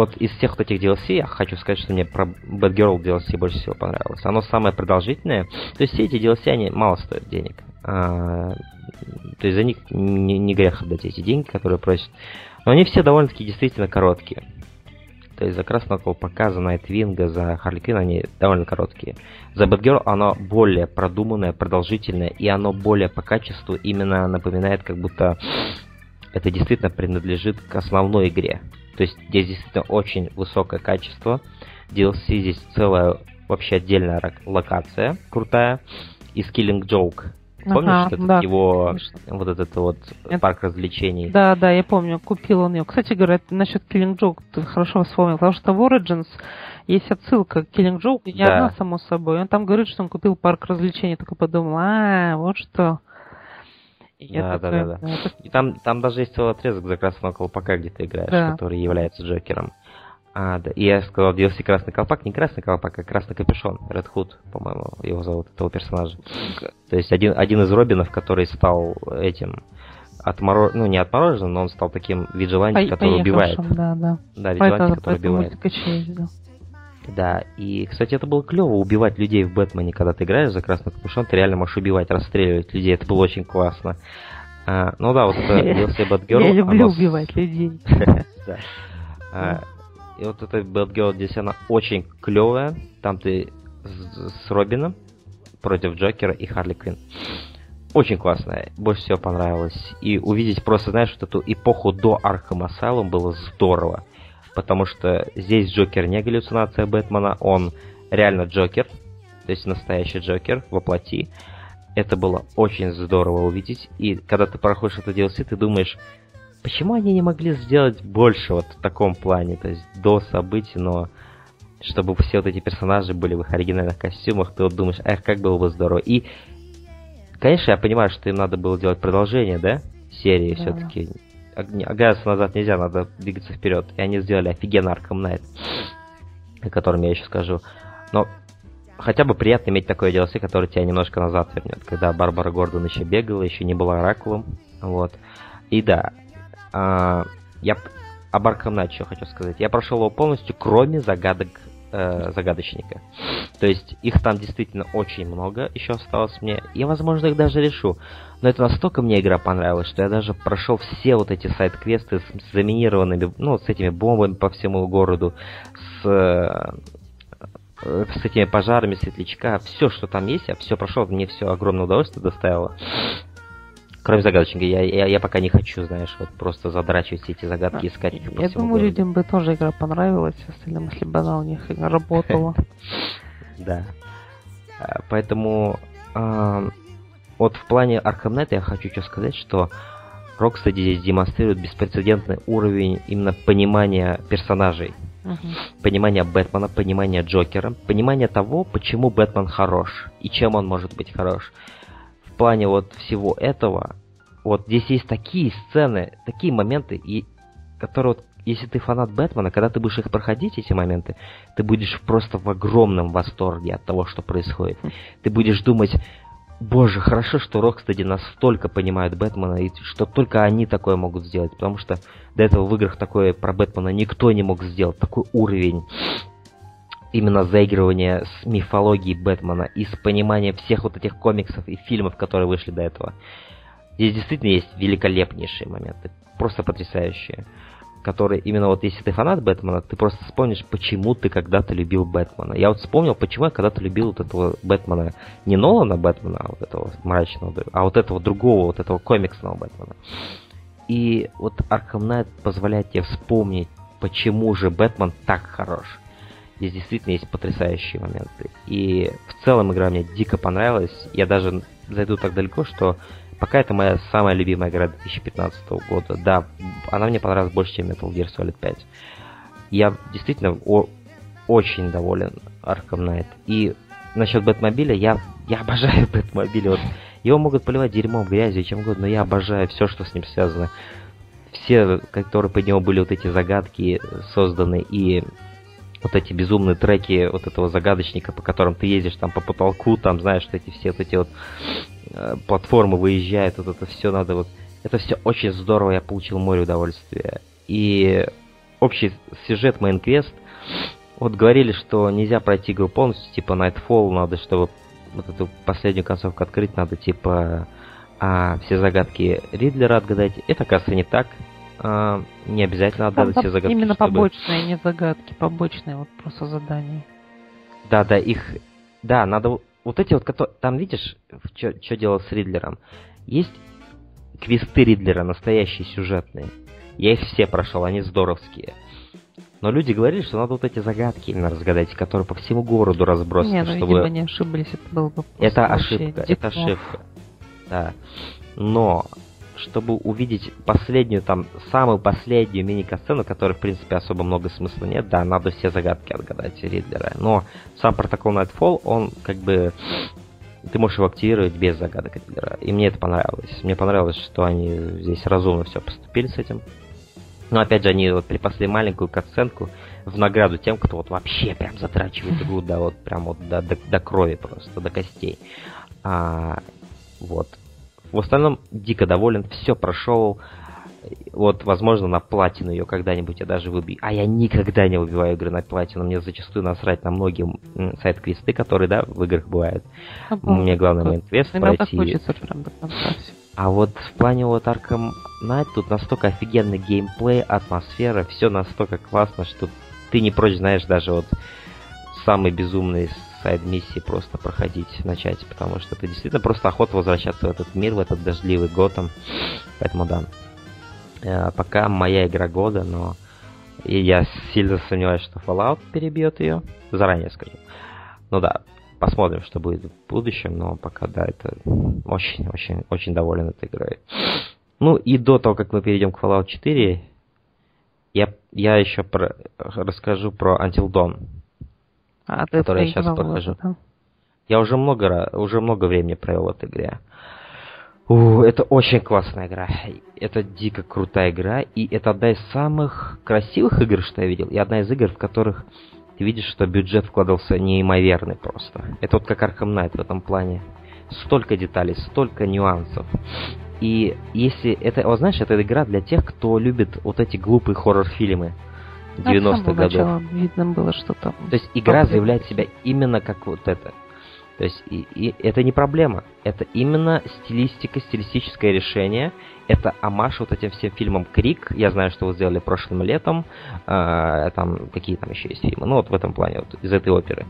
вот из всех вот этих DLC я хочу сказать, что мне про Bad Girl DLC больше всего понравилось. Оно самое продолжительное. То есть все эти DLC, они мало стоят денег. А, то есть за них не, не грех отдать эти деньги, которые просят. Но они все довольно-таки действительно короткие. То есть за Красного Колпака, за Найтвинга, за Харли Квинн они довольно короткие. За Бэтгерл оно более продуманное, продолжительное, и оно более по качеству именно напоминает, как будто это действительно принадлежит к основной игре. То есть здесь действительно очень высокое качество. DLC здесь целая вообще отдельная локация крутая. И Killing Joke Помнишь, ага, этот да, его конечно. вот этот вот это... парк развлечений? Да, да, я помню, купил он ее. Кстати говоря, насчет Killing Joke ты хорошо вспомнил, потому что в Origins есть отсылка к Killing Joke, не да. одна, само собой. Он там говорит, что он купил парк развлечений, только подумал, а, вот что. Да, такой, да, да, да. Это... И там, там даже есть целый отрезок за красного колпака, где ты играешь, да. который является Джокером. А, да. И я сказал DLC Красный Колпак, не Красный Колпак, а Красный Капюшон. Red Hood, по-моему, его зовут, этого персонажа. То есть один, один из Робинов, который стал этим отморож... ну не отмороженным, но он стал таким виджеланти, который убивает. Да, да. Да, виджеланти, который убивает. Да. и, кстати, это было клево убивать людей в Бэтмене, когда ты играешь за красный капюшон, ты реально можешь убивать, расстреливать людей, это было очень классно. А, ну да, вот это DLC Batgirl. Я люблю убивать людей. Да. А, и вот эта Bad Girl здесь она очень клевая. Там ты с, с Робином против Джокера и Харли Квин. Очень классная, больше всего понравилось. И увидеть просто, знаешь, вот эту эпоху до Arkham Asylum было здорово. Потому что здесь Джокер не галлюцинация Бэтмена, он реально Джокер. То есть настоящий Джокер воплоти. Это было очень здорово увидеть. И когда ты проходишь это DLC, ты думаешь, почему они не могли сделать больше вот в таком плане, то есть до событий, но чтобы все вот эти персонажи были в их оригинальных костюмах, ты вот думаешь, эх, как было бы здорово. И, конечно, я понимаю, что им надо было делать продолжение, да, серии да. все-таки. Оглядываться назад нельзя, надо двигаться вперед. И они сделали офигенный Arkham Knight, о котором я еще скажу. Но хотя бы приятно иметь такое DLC, которое тебя немножко назад вернет, когда Барбара Гордон еще бегала, еще не была оракулом. Вот. И да, а, я об Arkham Knight что хочу сказать. Я прошел его полностью, кроме загадок э, загадочника. То есть их там действительно очень много еще осталось мне. Я, возможно, их даже решу. Но это настолько мне игра понравилась, что я даже прошел все вот эти сайт-квесты с заминированными, ну, с этими бомбами по всему городу, с, э, с этими пожарами, светлячка, все, что там есть, я все прошел, мне все огромное удовольствие доставило. Кроме загадочника, я, я, я пока не хочу, знаешь, вот просто задрачивать все эти загадки, искать их Я думаю, городу. людям бы тоже игра понравилась, остальным, если бы она у них работала. Да. А, поэтому вот в плане Arkham Knight я хочу что сказать, что Rocksteady здесь демонстрирует беспрецедентный уровень именно понимания персонажей. Uh-huh. Понимание Бэтмена, понимание Джокера, понимание того, почему Бэтмен хорош и чем он может быть хорош. В плане вот всего этого, вот здесь есть такие сцены, такие моменты, и которые вот, если ты фанат Бэтмена, когда ты будешь их проходить, эти моменты, ты будешь просто в огромном восторге от того, что происходит. Ты будешь думать, Боже, хорошо, что Рокстеди настолько понимают Бэтмена, и что только они такое могут сделать, потому что до этого в играх такое про Бэтмена никто не мог сделать, такой уровень именно заигрывания с мифологией Бэтмена и с пониманием всех вот этих комиксов и фильмов, которые вышли до этого. Здесь действительно есть великолепнейшие моменты, просто потрясающие который именно вот если ты фанат Бэтмена, ты просто вспомнишь, почему ты когда-то любил Бэтмена. Я вот вспомнил, почему я когда-то любил вот этого Бэтмена, не Нолана Бэтмена, а вот этого мрачного, а вот этого другого, вот этого комиксного Бэтмена. И вот Arkham Knight позволяет тебе вспомнить, почему же Бэтмен так хорош. Здесь действительно есть потрясающие моменты. И в целом игра мне дико понравилась. Я даже зайду так далеко, что Пока это моя самая любимая игра 2015 года. Да, она мне понравилась больше, чем Metal Gear Solid 5. Я действительно о- очень доволен Arkham Knight. И насчет Бэтмобиля, я, я обожаю Бэтмобиль. Вот, его могут поливать дерьмом, грязью, чем угодно, но я обожаю все, что с ним связано. Все, которые по нему были вот эти загадки созданы, и вот эти безумные треки вот этого загадочника, по которым ты ездишь там по потолку, там, знаешь, что эти все вот эти вот э, платформы выезжают, вот это все надо вот... Это все очень здорово, я получил море удовольствия. И общий сюжет Quest, вот говорили, что нельзя пройти игру полностью, типа Nightfall, надо, чтобы вот эту последнюю концовку открыть, надо типа а, все загадки Ридлера отгадать. Это, кажется, не так а, не обязательно отгадывать все загадки. Именно чтобы... побочные, не загадки, побочные вот просто задания. Да, да, их... Да, надо... Вот эти вот, которые... Там, видишь, что делал с Ридлером? Есть квесты Ридлера, настоящие, сюжетные. Я их все прошел, они здоровские. Но люди говорили, что надо вот эти загадки именно разгадать, которые по всему городу разбросаны, Нет, ну, чтобы... видимо, не ошиблись, это было бы Это ошибка, это ошибка. Да. Но чтобы увидеть последнюю, там, самую последнюю мини-касцену, которой, в принципе, особо много смысла нет, да, надо все загадки отгадать Ридлера. Но сам протокол Nightfall, он, как бы, ты можешь его активировать без загадок Ридлера. И мне это понравилось. Мне понравилось, что они здесь разумно все поступили с этим. Но, опять же, они вот припасли маленькую катсценку в награду тем, кто вот вообще прям задрачивает игру, да, вот прям вот до, до, до крови просто, до костей. А, вот. В остальном дико доволен, все прошел. Вот, возможно, на платину ее когда-нибудь я даже выбью. А я никогда не выбиваю игры на платину. Мне зачастую насрать на многие side-квесты, которые, да, в играх бывают. А Мне главное main-квест пройти. А вот в плане вот Arkham Knight тут настолько офигенный геймплей, атмосфера, все настолько классно, что ты не прочь, знаешь, даже вот самый безумный сайд-миссии просто проходить, начать, потому что это действительно просто охота возвращаться в этот мир, в этот дождливый Готэм. Поэтому да. Э, пока моя игра года, но и я сильно сомневаюсь, что Fallout перебьет ее. Заранее скажу. Ну да, посмотрим, что будет в будущем, но пока да, это очень-очень очень доволен этой игрой. Ну и до того, как мы перейдем к Fallout 4, я, я еще про, расскажу про Until Dawn а, который я сейчас прохожу. Да? Я уже много, уже много времени провел в этой игре. У, это очень классная игра. Это дико крутая игра. И это одна из самых красивых игр, что я видел. И одна из игр, в которых ты видишь, что бюджет вкладывался неимоверный просто. Это вот как Arkham Knight в этом плане. Столько деталей, столько нюансов. И если это, вот знаешь, это игра для тех, кто любит вот эти глупые хоррор-фильмы. 90-х годов. видно было, что там... То есть игра заявляет себя именно как вот это. То есть и, и это не проблема. Это именно стилистика, стилистическое решение. Это амаш вот этим всем фильмам Крик. Я знаю, что вы сделали прошлым летом. Э, там какие там еще есть фильмы. Ну вот в этом плане, вот из этой оперы.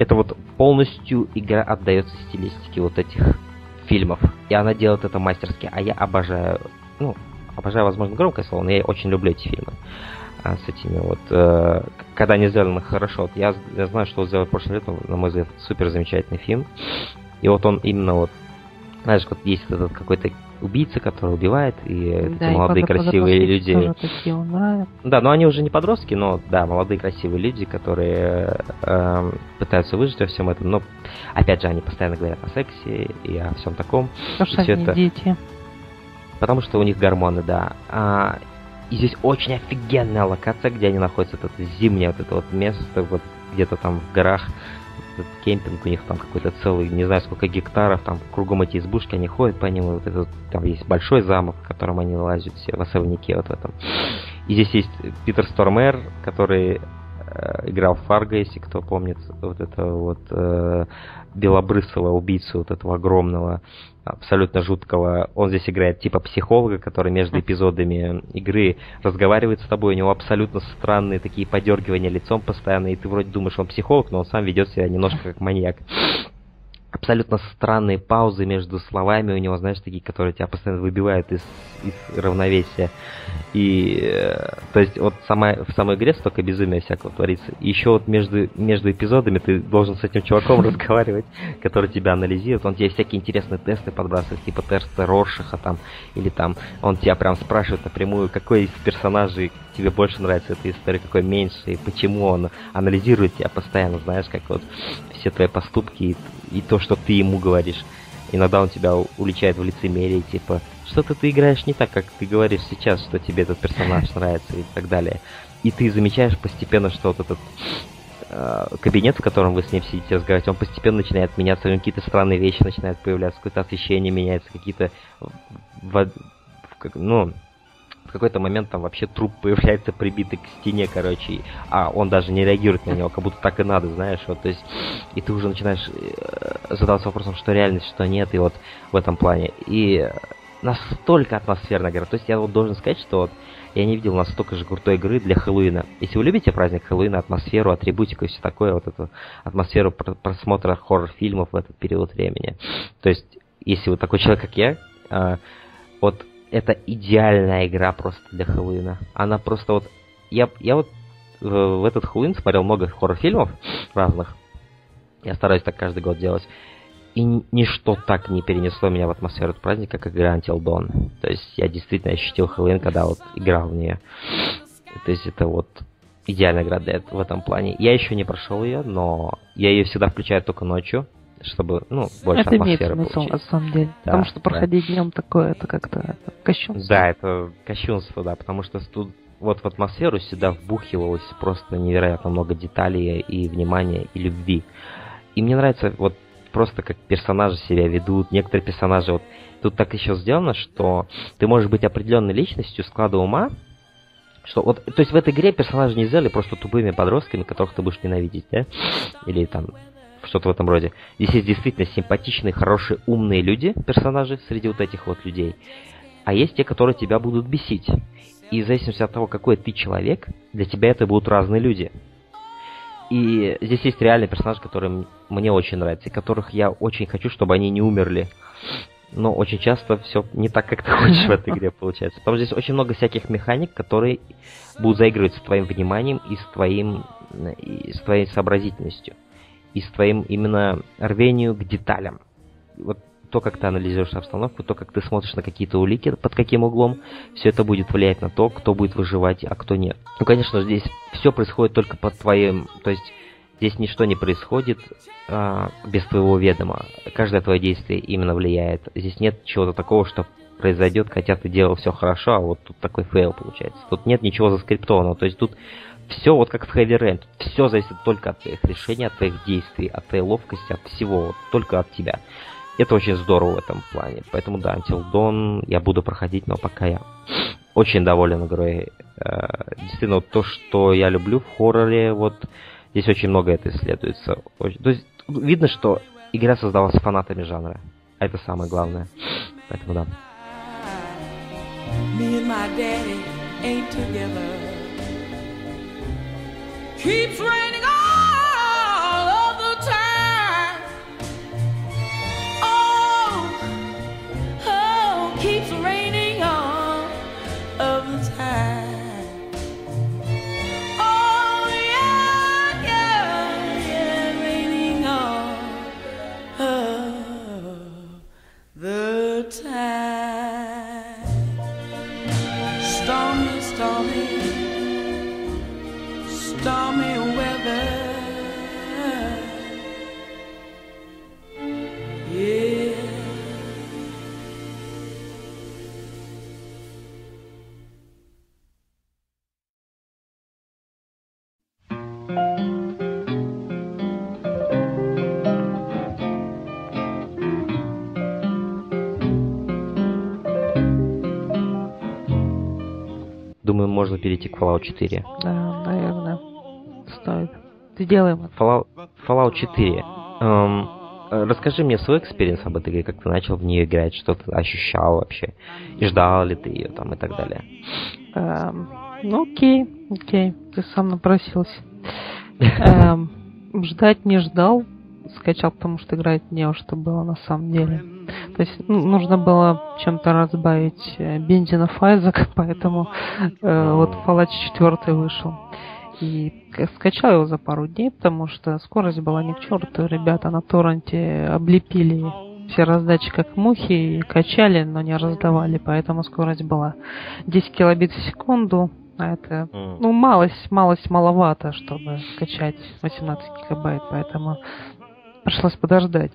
Это вот полностью игра отдается стилистике вот этих фильмов. И она делает это мастерски. А я обожаю, ну, обожаю, возможно, громкое слово, но я очень люблю эти фильмы а, с этими вот, э, когда они сделаны хорошо. Вот я, я знаю, что сделал прошлым летом, на мой взгляд, супер замечательный фильм. И вот он именно вот, знаешь, вот есть этот какой-то убийца, который убивает, и да, эти молодые и красивые люди. Да, но они уже не подростки, но да, молодые красивые люди, которые э, пытаются выжить во всем этом. Но опять же, они постоянно говорят о сексе и о всем таком. Потому что они это... дети. Потому что у них гормоны, да. А, и здесь очень офигенная локация, где они находятся. Это зимнее вот это вот место, вот где-то там в горах. Этот кемпинг у них там какой-то целый, не знаю сколько гектаров, там кругом эти избушки, они ходят по ним, вот этот, там есть большой замок, в котором они лазят все в особняке вот в этом. И здесь есть Питер Стормер, который э, играл в Фарго, если кто помнит, вот этого вот э, белобрысого убийцу, вот этого огромного абсолютно жуткого. Он здесь играет типа психолога, который между эпизодами игры разговаривает с тобой. У него абсолютно странные такие подергивания лицом постоянно, и ты вроде думаешь, он психолог, но он сам ведет себя немножко как маньяк абсолютно странные паузы между словами у него, знаешь, такие, которые тебя постоянно выбивают из, из равновесия. И, э, то есть, вот сама, в самой игре столько безумия всякого творится. И еще вот между, между эпизодами ты должен с этим чуваком разговаривать, который тебя анализирует. Он тебе всякие интересные тесты подбрасывает, типа теста Роршиха там, или там, он тебя прям спрашивает напрямую, какой из персонажей тебе больше нравится эта история, какой меньше, и почему он анализирует тебя постоянно, знаешь, как вот все твои поступки и, и то, что ты ему говоришь. Иногда он тебя уличает в лицемерии, типа, что-то ты играешь не так, как ты говоришь сейчас, что тебе этот персонаж нравится и так далее. И ты замечаешь постепенно, что вот этот э, кабинет, в котором вы с ним сидите разговаривать, он постепенно начинает меняться, какие-то странные вещи начинают появляться, какое-то освещение меняется, какие-то, ну, в какой-то момент там вообще труп появляется прибитый к стене, короче, а он даже не реагирует на него, как будто так и надо, знаешь, вот, то есть, и ты уже начинаешь э, задаваться вопросом, что реальность, что нет, и вот в этом плане. И настолько атмосферная игра, то есть я вот должен сказать, что вот я не видел настолько же крутой игры для Хэллоуина. Если вы любите праздник Хэллоуина, атмосферу, атрибутику и все такое, вот эту атмосферу просмотра хоррор-фильмов в этот период времени. То есть, если вы такой человек, как я, э, вот это идеальная игра просто для Хэллоуина. Она просто вот... Я, я вот в, в этот Хэллоуин смотрел много хоррор-фильмов разных. Я стараюсь так каждый год делать. И ничто так не перенесло меня в атмосферу праздника, как игра Until Dawn. То есть я действительно ощутил Хэллоуин, когда вот играл в нее. То есть это вот идеальная игра для в этом плане. Я еще не прошел ее, но я ее всегда включаю только ночью чтобы, ну, больше это атмосферы имеет смысл, на самом деле. Да, потому что проходить да. днем такое, это как-то кощунство. Да, это кощунство, да, потому что тут вот в атмосферу сюда вбухивалось просто невероятно много деталей и внимания, и любви. И мне нравится вот просто как персонажи себя ведут. Некоторые персонажи вот тут так еще сделано, что ты можешь быть определенной личностью склада ума, что вот, то есть в этой игре персонажи не сделали просто тупыми подростками, которых ты будешь ненавидеть, да? Или там что-то в этом роде. Здесь есть действительно симпатичные, хорошие, умные люди, персонажи среди вот этих вот людей. А есть те, которые тебя будут бесить. И в зависимости от того, какой ты человек, для тебя это будут разные люди. И здесь есть реальные персонажи, которые мне очень нравятся, и которых я очень хочу, чтобы они не умерли. Но очень часто все не так, как ты хочешь в этой игре получается. Потому что здесь очень много всяких механик, которые будут заигрывать с твоим вниманием и с твоим и с твоей сообразительностью и с твоим именно рвению к деталям. Вот то, как ты анализируешь обстановку, то, как ты смотришь на какие-то улики, под каким углом, все это будет влиять на то, кто будет выживать, а кто нет. Ну, конечно, здесь все происходит только под твоим... То есть здесь ничто не происходит а, без твоего ведома. Каждое твое действие именно влияет. Здесь нет чего-то такого, что произойдет, хотя ты делал все хорошо, а вот тут такой fail получается. Тут нет ничего заскриптованного. То есть тут все вот как в Heavy Rain. Все зависит только от твоих решений, от твоих действий, от твоей ловкости, от всего. Вот, только от тебя. Это очень здорово в этом плане. Поэтому да, Until Dawn я буду проходить, но пока я очень доволен игрой. Э, действительно, вот то, что я люблю в хорроре, вот здесь очень много это исследуется. То есть видно, что игра создалась фанатами жанра. Это самое главное. Поэтому да. Me and my daddy ain't together. Keeps raining all Можно перейти к Fallout 4. Да, наверное, стоит. Сделаем это. Fallout, Fallout 4. Эм, э, расскажи мне свой experience об этой игре, как ты начал в нее играть, что ты ощущал вообще, и ждал ли ты ее там и так далее. Эм, ну окей, окей, ты сам напросился. Эм, ждать не ждал, скачал, потому что играть не во что было на самом деле. То есть ну, нужно было чем-то разбавить э, Binding of Isaac, поэтому э, вот Fallout 4 вышел. И скачал его за пару дней, потому что скорость была не к черту. Ребята на торренте облепили все раздачи как мухи и качали, но не раздавали, поэтому скорость была 10 килобит в секунду. А это, ну, малость, малость маловато, чтобы скачать 18 гигабайт, поэтому пришлось подождать.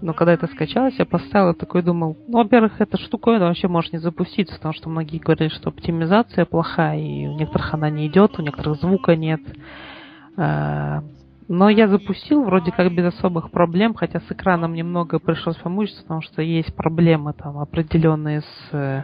Но когда это скачалось, я поставил и такой думал, ну, во-первых, эта штуковина вообще может не запуститься, потому что многие говорят, что оптимизация плохая, и у некоторых она не идет, у некоторых звука нет. Э, Но я запустил вроде как без особых проблем, хотя с экраном немного пришлось помучиться, потому что есть проблемы там определенные с, э,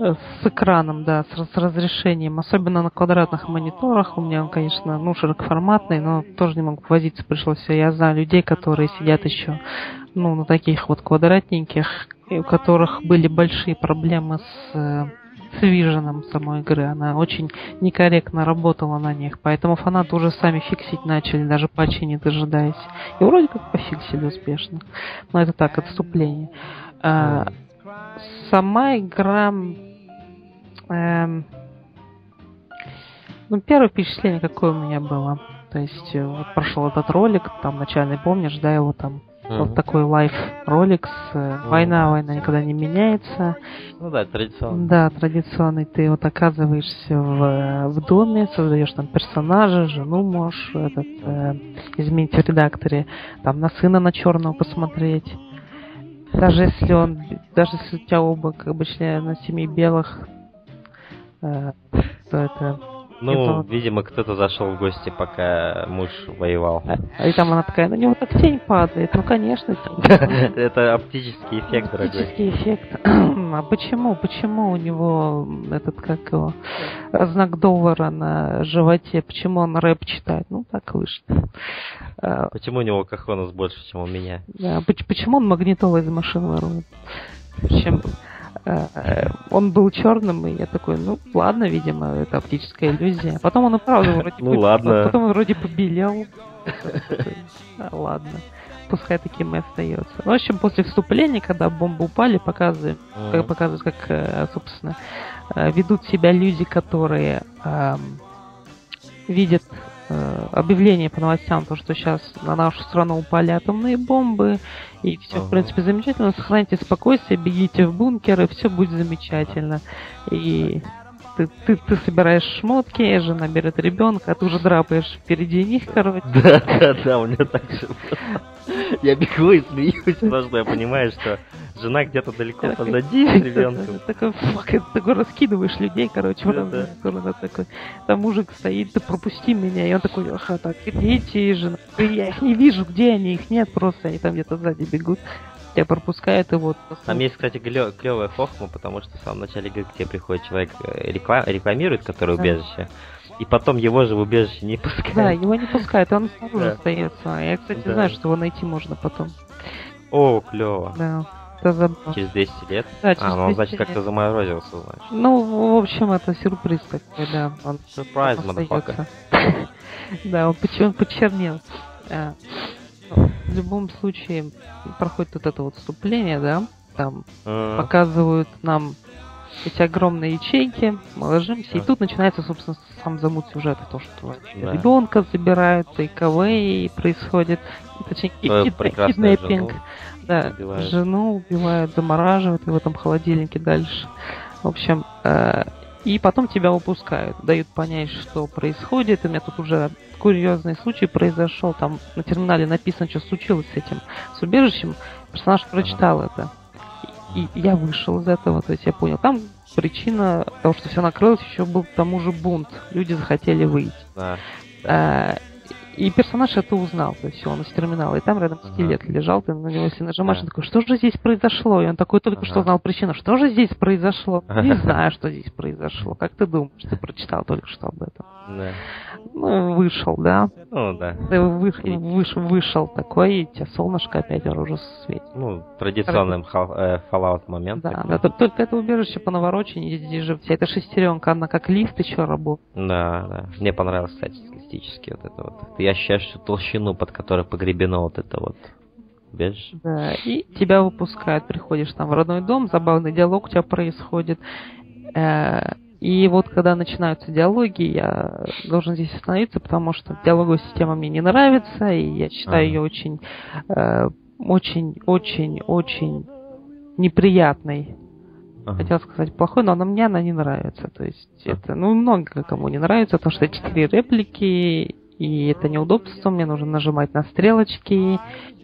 с экраном, да, с, с разрешением, особенно на квадратных мониторах. У меня он, конечно, ну, широкоформатный, но тоже не могу возиться пришлось. Я знаю людей, которые сидят еще, ну, на таких вот квадратненьких, и у которых были большие проблемы с э, с виженом самой игры. Она очень некорректно работала на них, поэтому фанаты уже сами фиксить начали, даже патчи не дожидаясь. И вроде как пофиксили успешно. Но это так, отступление. А, сама игра... эм, ну, первое впечатление какое у меня было. То есть, э, вот прошел этот ролик, там начальный, помнишь, да, его там вот Мгм. такой live ролик с э, война, война никогда не меняется. Ну да, традиционно. Да, традиционный. Ты вот оказываешься в, в доме, создаешь там персонажа, жену можешь этот, э, изменить в редакторе, там на сына на черного посмотреть. Даже если он, даже если у тебя оба как бы члены семьи белых, э, то это... Ну, видимо, кто-то зашел в гости, пока муж воевал. А И там она такая, на него так тень падает. Ну, конечно, тень. Это оптический эффект, дорогой. Оптический эффект. А почему? Почему у него этот, как его, знак доллара на животе? Почему он рэп читает? Ну, так вышло. А, Почему у него кахонус больше, чем у меня? да, Почему он магнитолы из машин ворует? Чем он был черным, и я такой, ну ладно, видимо, это оптическая иллюзия. Потом он и правда вроде Ну, ладно. Потом он вроде побелел. А, Ладно. Пускай таким и остается. В общем, после вступления, когда бомбы упали, показываем, как показывают, как, э, собственно, э, ведут себя люди, которые эм, видят э, объявление по новостям, то, что сейчас на нашу страну упали атомные бомбы, и все, в Ага. принципе, замечательно. Сохраните спокойствие, бегите в бункер, и все будет замечательно. И ты, ты, ты собираешь шмотки, жена берет ребенка, а ты уже драпаешь впереди них, короче. Да, да, да, у меня так же. Я бегу и смеюсь, потому что я понимаю, что жена где-то далеко позади с ребенком. Такой, фак, такой раскидываешь людей, короче. Такой, там мужик стоит, ты пропусти меня. И он такой, ага, так, дети жена. Я их не вижу, где они, их нет, просто они там где-то сзади бегут. Тебя пропускают, и вот. Там есть, кстати, клевая хохма, потому что в самом начале игры к тебе приходит человек, э, рекла- рекламирует, который Да. убежище. И потом его же в убежище не пускают. Да, его не пускают, он снаружи Да. остается. Я, кстати, Да. знаю, что его найти можно потом. О, клево. Да, это забавно. Через 200 лет? Да, через а, ну он, 200 значит, как-то заморозился, значит. Ну, в общем, это сюрприз такой, да. Он Surprise, остается. Да, он поч- он почернел. А, В любом случае, проходит вот это вот вступление, да, там М, показывают нам эти огромные ячейки, мы ложимся, и тут начинается, собственно, сам замут сюжета, то, что Да. ребенка забирают, тейковей происходит, точнее, киднеппинг, да, убивают. жену убивают, замораживают и в этом холодильнике дальше. В общем, э, и потом тебя выпускают, дают понять, что происходит. У меня тут уже курьезный случай произошел. Там на терминале написано, что случилось с этим, с убежищем. Персонаж прочитал это. И и я вышел из этого, то есть я понял. Там причина того, что все накрылось, еще был к тому же бунт. Люди захотели выйти. Да. А, И персонаж это узнал, то есть он из терминала, и там рядом Ага. скелет лежал, ты на него если нажимаешь, Да. он такой, что же здесь произошло? И он такой только Ага. что узнал причину, что же здесь произошло? Не знаю, что здесь произошло. Как ты думаешь, ты прочитал только что об этом? Да. Ну, вышел, да. Ну, да. Ты выш- выш- вышел такой, и тебя солнышко опять уже светит. Ну, традиционным хал- э, Fallout момент. Да, такой. да, только это убежище по наворочению, здесь же вся эта шестеренка, она как лист еще работает. Да, да. Мне понравилось, кстати, стилистически вот это вот. Всю толщину, под которой погребено вот это вот. Бежишь? Да, и тебя выпускают, приходишь там в родной дом, забавный диалог у тебя происходит. Э, И вот когда начинаются диалоги, я должен здесь остановиться, потому что диалоговая система мне не нравится, и я считаю Ага. ее очень, э, очень, очень, очень неприятной. Ага. Хотела сказать плохой, но она мне она не нравится. То есть А. это, ну, много кому не нравится, потому что четыре реплики, и это неудобство, мне нужно нажимать на стрелочки,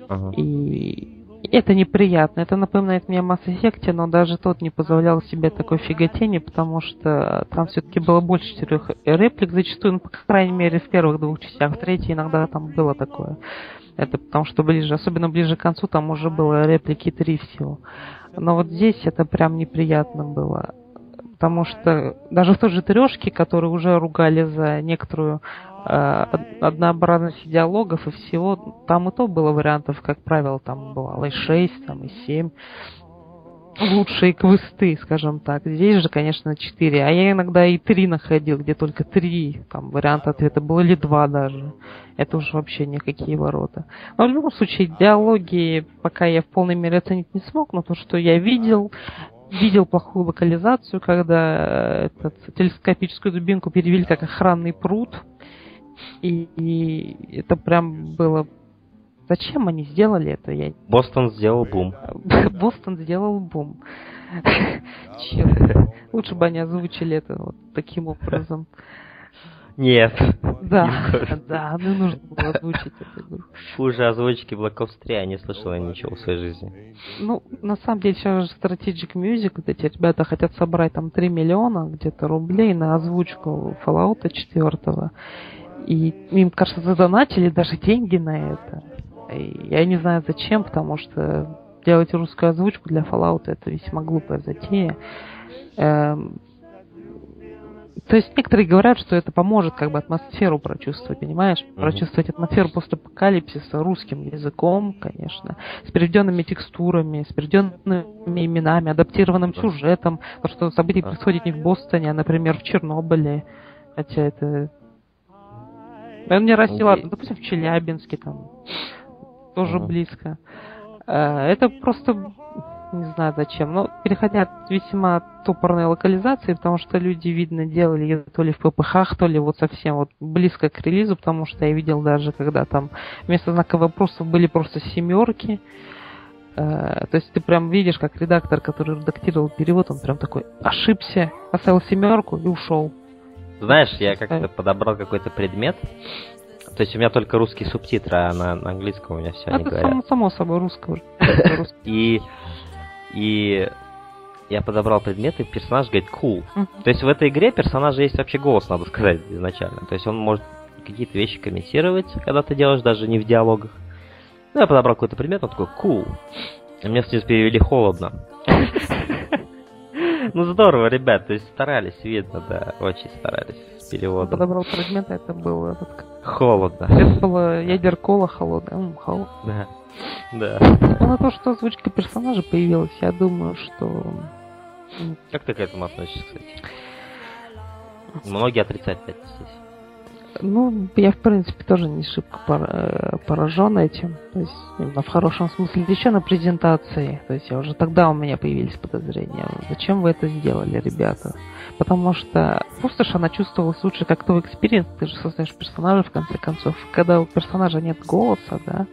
Ага. и это неприятно. Это напоминает мне о Mass Effect, но даже тот не позволял себе такой фиготени, потому что там все-таки было больше четырех реплик зачастую, ну, по крайней мере, в первых двух частях. В третьей иногда там было такое. Это потому что ближе, особенно ближе к концу, там уже было реплики три всего. Но вот здесь это прям неприятно было. Потому что даже в той же трешке, которые уже ругали за некоторую э, од- однообразность диалогов и всего, там и то было вариантов, как правило, там бывало и 6, там и 7 лучшие квесты, скажем так. Здесь же, конечно, 4. А я иногда и 3 находил, где только 3. Там вариант ответа был или 2 даже. Это уже вообще никакие ворота. Но в любом случае, диалоги пока я в полной мере оценить не смог, но то, что я видел, видел плохую локализацию, когда э, этот, телескопическую дубинку перевели как охранный пруд. И, и это прям было... Зачем они сделали это? Я Бостон сделал бум. Бостон сделал бум. Черт. Лучше бы они озвучили это вот таким образом. Нет. Да, да, ну нужно было озвучить эту игру. Хуже озвучки Black Ops 3 я не слышал я ничего в своей жизни. Ну, на самом деле, сейчас же Strategic Music, вот эти ребята хотят собрать там 3 миллиона где-то рублей на озвучку Fallout 4. И им, кажется, задонатили даже деньги на это. И я не знаю зачем, потому что делать русскую озвучку для Fallout это весьма глупая затея. Эм, то есть некоторые говорят, что это поможет как бы атмосферу прочувствовать, понимаешь? Мгм. Прочувствовать атмосферу постапокалипсиса русским языком, конечно, с переведенными текстурами, с переведенными именами, адаптированным Да. сюжетом, потому что события Да. происходят не в Бостоне, а, например, в Чернобыле, хотя это... Ну, не Россия, Ну, ладно, допустим, в Челябинске там, тоже Ага. близко. Э, Это просто не знаю зачем, но переходя от весьма топорной локализации, потому что люди, видно, делали то ли в ППХ, то ли вот совсем вот близко к релизу, потому что я видел даже, когда там вместо знака вопросов были просто семерки. Э, То есть ты прям видишь, как редактор, который редактировал перевод, он прям такой ошибся, оставил семерку и ушел. Знаешь, я как-то подобрал какой-то предмет. То есть у меня только русские субтитры, а на, на английском у меня все А не говорят. само, само собой русского. И, и я подобрал предмет, и персонаж говорит cool. То есть в этой игре персонажа есть вообще голос, надо сказать, изначально. То есть он может какие-то вещи комментировать, когда ты делаешь, даже не в диалогах. Ну, я подобрал какой-то предмет, он такой cool. И мне снизу перевели холодно. Ну здорово, ребят, то есть старались, видно, да, очень старались. переводом. Подобрал фрагмент, это был этот... Холодно. Это было ядер кола холодная. М, холодно. Да. Да. Ну, на то, что озвучка персонажа появилась, я думаю, что... Как ты к этому относишься, кстати? Многие отрицательно здесь. Ну, я, в принципе, тоже не шибко э, поражен этим. То есть, в хорошем смысле. Еще на презентации. То есть, я уже тогда у меня появились подозрения. Зачем вы это сделали, ребята? Потому что пустошь, она чувствовалась лучше как то experience. Ты же создаешь персонажа, в конце концов. Когда у персонажа нет голоса, да,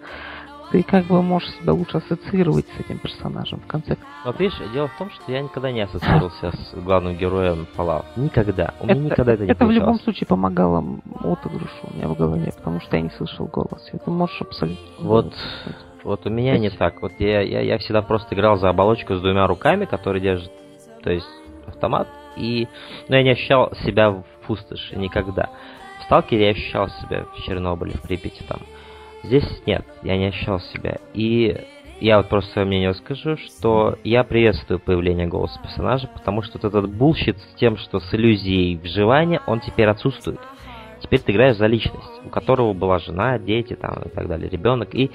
ты как бы можешь себя лучше ассоциировать с этим персонажем, в конце. Вот видишь, дело в том, что я никогда не ассоциировался с главным героем Fallout. Никогда. У меня никогда это не в любом получалось. случае помогало отыгрышу у меня в голове, потому что я не слышал голос. Это можешь абсолютно... Вот, вот у меня не так. Вот я, я, я всегда просто играл за оболочку с двумя руками, которые держат, то есть автомат, и но я не ощущал себя в пустоши никогда. В Сталкере я ощущал себя в Чернобыле, в Припяти там. Здесь нет, я не ощущал себя. И я вот просто свое мнение скажу, что я приветствую появление голоса персонажа, потому что вот этот bullshit с тем, что с иллюзией вживания, он теперь отсутствует. Теперь ты играешь за личность, у которого была жена, дети там и так далее, ребенок. И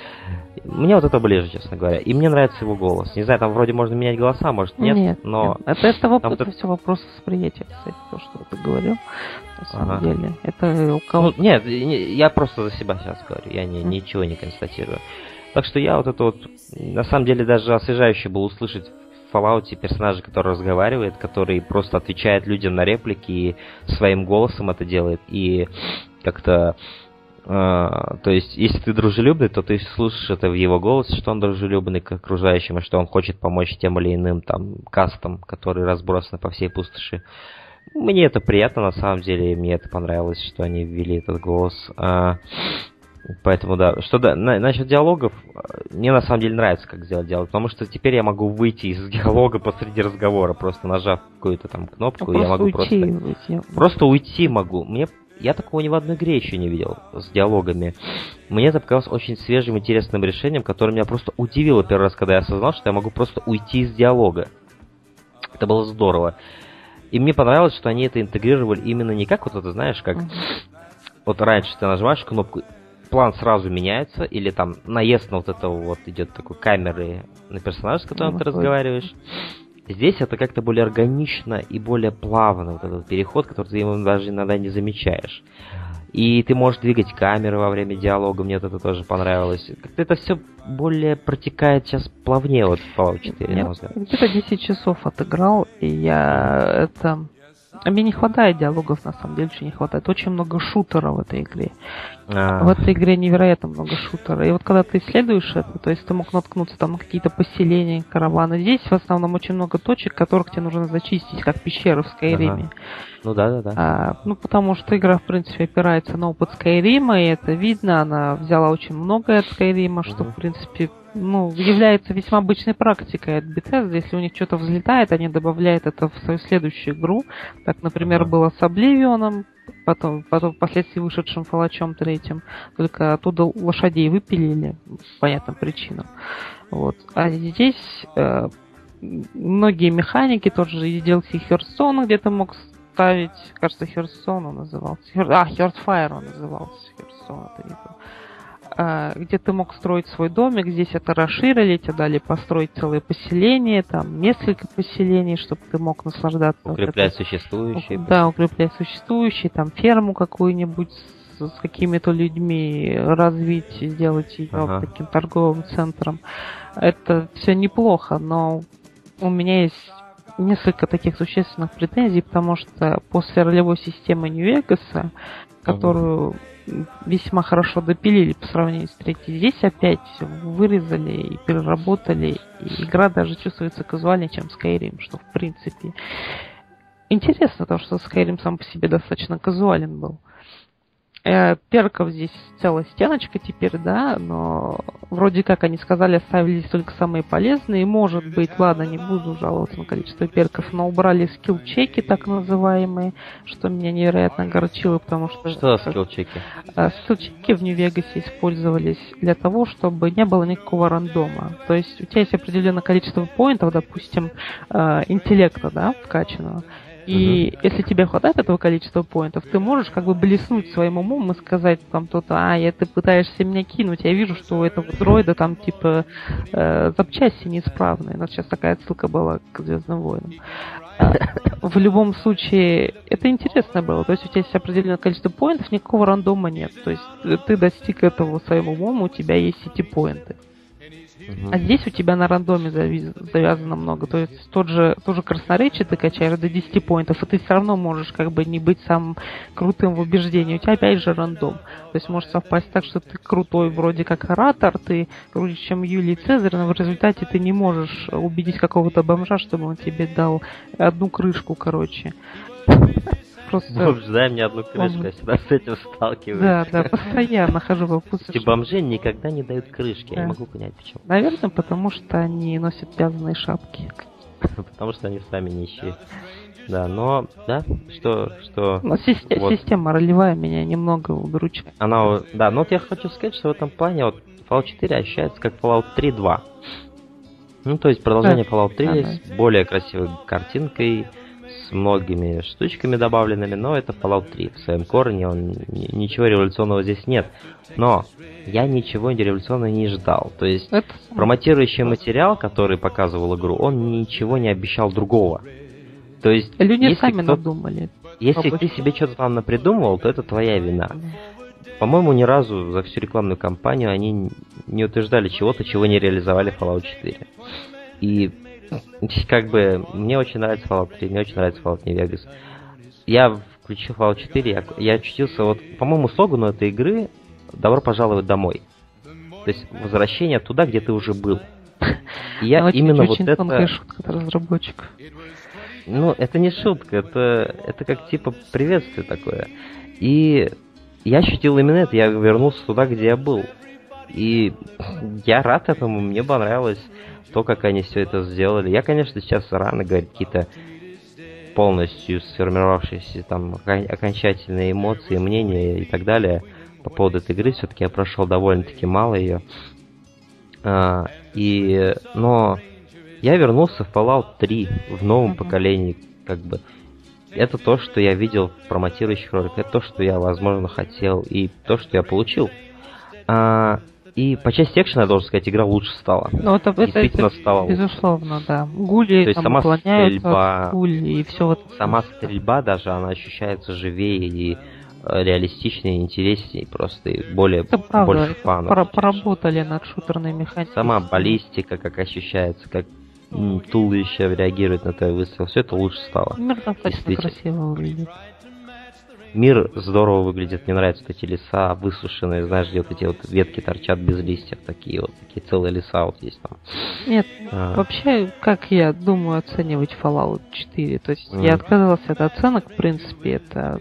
мне вот это ближе, честно говоря. И мне нравится его голос. Не знаю, там вроде можно менять голоса, может нет, нет но... нет. Это, это, воп- это вот все вопрос восприятия, кстати, то, что ты говорил, на самом Ага. деле. Это у кого... Ну, нет, не- я просто за себя сейчас говорю, я не, ничего не констатирую. Так что я вот это вот, на самом деле даже освежающе было услышать в Fallout персонажа, который разговаривает, который просто отвечает людям на реплики и своим голосом это делает. И как-то э, то есть, если ты дружелюбный, то ты слышишь это в его голосе, что он дружелюбный к окружающим, и что он хочет помочь тем или иным там кастам, которые разбросаны по всей пустоши. Мне это приятно, на самом деле, мне это понравилось, что они ввели этот голос. А, Поэтому да. Что да, на- насчет диалогов, мне на самом деле нравится, как сделать диалог, потому что теперь я могу выйти из диалога посреди разговора, просто нажав какую-то там Ну, кнопку, я могу уйти, просто уйти. Просто уйти могу. Мне я такого ни в одной игре еще не видел с диалогами. Мне это показалось очень свежим, интересным решением, которое меня просто удивило первый раз, когда я осознал, что я могу просто уйти из диалога. Это было здорово. И мне понравилось, что они это интегрировали именно не как вот это, знаешь, как вот раньше ты нажимаешь кнопку, план сразу меняется, или там наезд на вот этого вот идет такой камеры на персонажа, с которым ты Выходит. разговариваешь. Здесь это как-то более органично и более плавно, вот этот переход, который ты ему даже иногда не замечаешь. И ты можешь двигать камеры во время диалога, мне вот это тоже понравилось. Как-то это все более протекает сейчас плавнее вот в Fallout 4, на Я мой взгляд. где-то 10 часов отыграл, и я это... а Мне не хватает диалогов, на самом деле, очень не хватает. Очень много шутера в этой игре. А, В этой игре невероятно много шутера. И вот когда ты исследуешь это, то есть ты мог наткнуться там на какие-то поселения, караваны. Здесь в основном очень много точек, которых тебе нужно зачистить, как пещеры в Скайриме. Ну да, да, да. А, ну, потому что игра, в принципе, опирается на опыт Скайрима, и это видно. Она взяла очень многое от Скайрима, что, в принципе, ну, является весьма обычной практикой от Bethesda. Если у них что-то взлетает, они добавляют это в свою следующую игру. Так, например, было с Обливионом, потом, потом впоследствии вышедшим Фалачом третьим. Только оттуда лошадей выпилили по понятным причинам. Вот. А здесь э, многие механики, тот же DLC Hearthstone, где ты мог ставить, кажется, Hearthstone он назывался. Hear- А, Hearthfire он назывался. Hearthstone это не то. А, где ты мог строить свой домик, здесь это расширили, тебе дали построить целое поселение, там несколько поселений, чтобы ты мог наслаждаться. вот Укреплять этой- существующие. да, укреплять существующие, там ферму какую-нибудь с, с какими-то людьми развить, сделать ее Ага. таким торговым центром. Это все неплохо, но у меня есть несколько таких существенных претензий, потому что после ролевой системы Нью-Вегаса, которую весьма хорошо допилили по сравнению с третьей, здесь опять вырезали и переработали, и игра даже чувствуется казуальнее, чем Skyrim, что в принципе интересно, то, что Skyrim сам по себе достаточно казуален был. Э, Перков здесь целая стеночка теперь, да, но вроде как они сказали, оставили только самые полезные. Может быть, ладно, не буду жаловаться на количество перков, но убрали скилл-чеки, так называемые, что меня невероятно огорчило, потому что... Что за скилл-чеки? А, Скиллчеки в Нью-Вегасе использовались для того, чтобы не было никакого рандома. То есть у тебя есть определенное количество поинтов, допустим, э, интеллекта, да, вкачанного. И угу. если тебе хватает этого количества поинтов, ты можешь как бы блеснуть своим умом и сказать там кто-то, а, я ты пытаешься меня кинуть, я вижу, что у этого дроида там типа э, запчасти неисправные. У нас сейчас такая ссылка была к Звездным войнам. А, в любом случае, это интересно было. То есть у тебя есть определенное количество поинтов, никакого рандома нет. То есть ты достиг этого своим умом, у тебя есть эти поинты. А здесь у тебя на рандоме завязано много. То есть тот же, тот же красноречие ты качаешь до 10 поинтов, и ты все равно можешь как бы не быть самым крутым в убеждении. У тебя опять же рандом. То есть может совпасть так, что ты крутой вроде как оратор, ты круче, чем Юлий Цезарь, но в результате ты не можешь убедить какого-то бомжа, чтобы он тебе дал одну крышку, короче просто... Бомж, дай мне одну крышку, я всегда с этим сталкиваюсь. Да, да, постоянно хожу в Эти бомжи никогда не дают крышки, я не могу понять почему. Наверное, потому что они носят вязаные шапки. Потому что они сами нищие. Да, но, да, что, что... Но система, вот. система ролевая меня немного удручает. Она, да, но вот я хочу сказать, что в этом плане вот Fallout 4 ощущается как Fallout 3.2. Ну, то есть продолжение да, Fallout 3 да, с более красивой картинкой, с многими штучками добавленными, но это Fallout 3. В своем корне он ничего революционного здесь нет. Но я ничего революционного не ждал. То есть это... промотирующий материал, который показывал игру, он ничего не обещал другого. То есть люди сами надумали. Если ты себе что-то там напридумывал, то это твоя вина. По-моему, ни разу за всю рекламную кампанию они не утверждали чего-то, чего не реализовали Fallout 4. И как бы, мне очень нравится Fallout 3, мне очень нравится Fallout New Vegas. Я включил Fallout 4, я, я очутился, вот, по-моему, слогану этой игры «Добро пожаловать домой». То есть возвращение туда, где ты уже был. я очень, именно очень вот это... шутка от разработчик. Ну, это не шутка, это, это как типа приветствие такое. И я ощутил именно это, я вернулся туда, где я был. И я рад этому, мне понравилось то, как они все это сделали. Я, конечно, сейчас рано говорить какие-то полностью сформировавшиеся там окончательные эмоции, мнения и так далее по поводу этой игры. Все-таки я прошел довольно-таки мало ее. А, и, но я вернулся в Fallout 3 в новом поколении, как бы. Это то, что я видел в промотирующих роликах, это то, что я, возможно, хотел, и то, что я получил. А, и по части экшена, я должен сказать, игра лучше стала. Ну, это, Действительно это, стала Безусловно, лучше. да. Гули То есть сама стрельба, гули и все вот. Сама стрельба даже, она ощущается живее и э, реалистичнее, интереснее, просто и более это правда, больше фанов. Пора, поработали над шутерной механикой. Сама баллистика, как ощущается, как туловище реагирует на твой выстрел, все это лучше стало. Мир достаточно красиво выглядит мир здорово выглядит, мне нравятся вот эти леса высушенные, знаешь, где вот эти вот ветки торчат без листьев, такие вот, такие целые леса вот есть там. Нет, а. вообще, как я думаю оценивать Fallout 4, то есть mm. я отказался от оценок, в принципе, это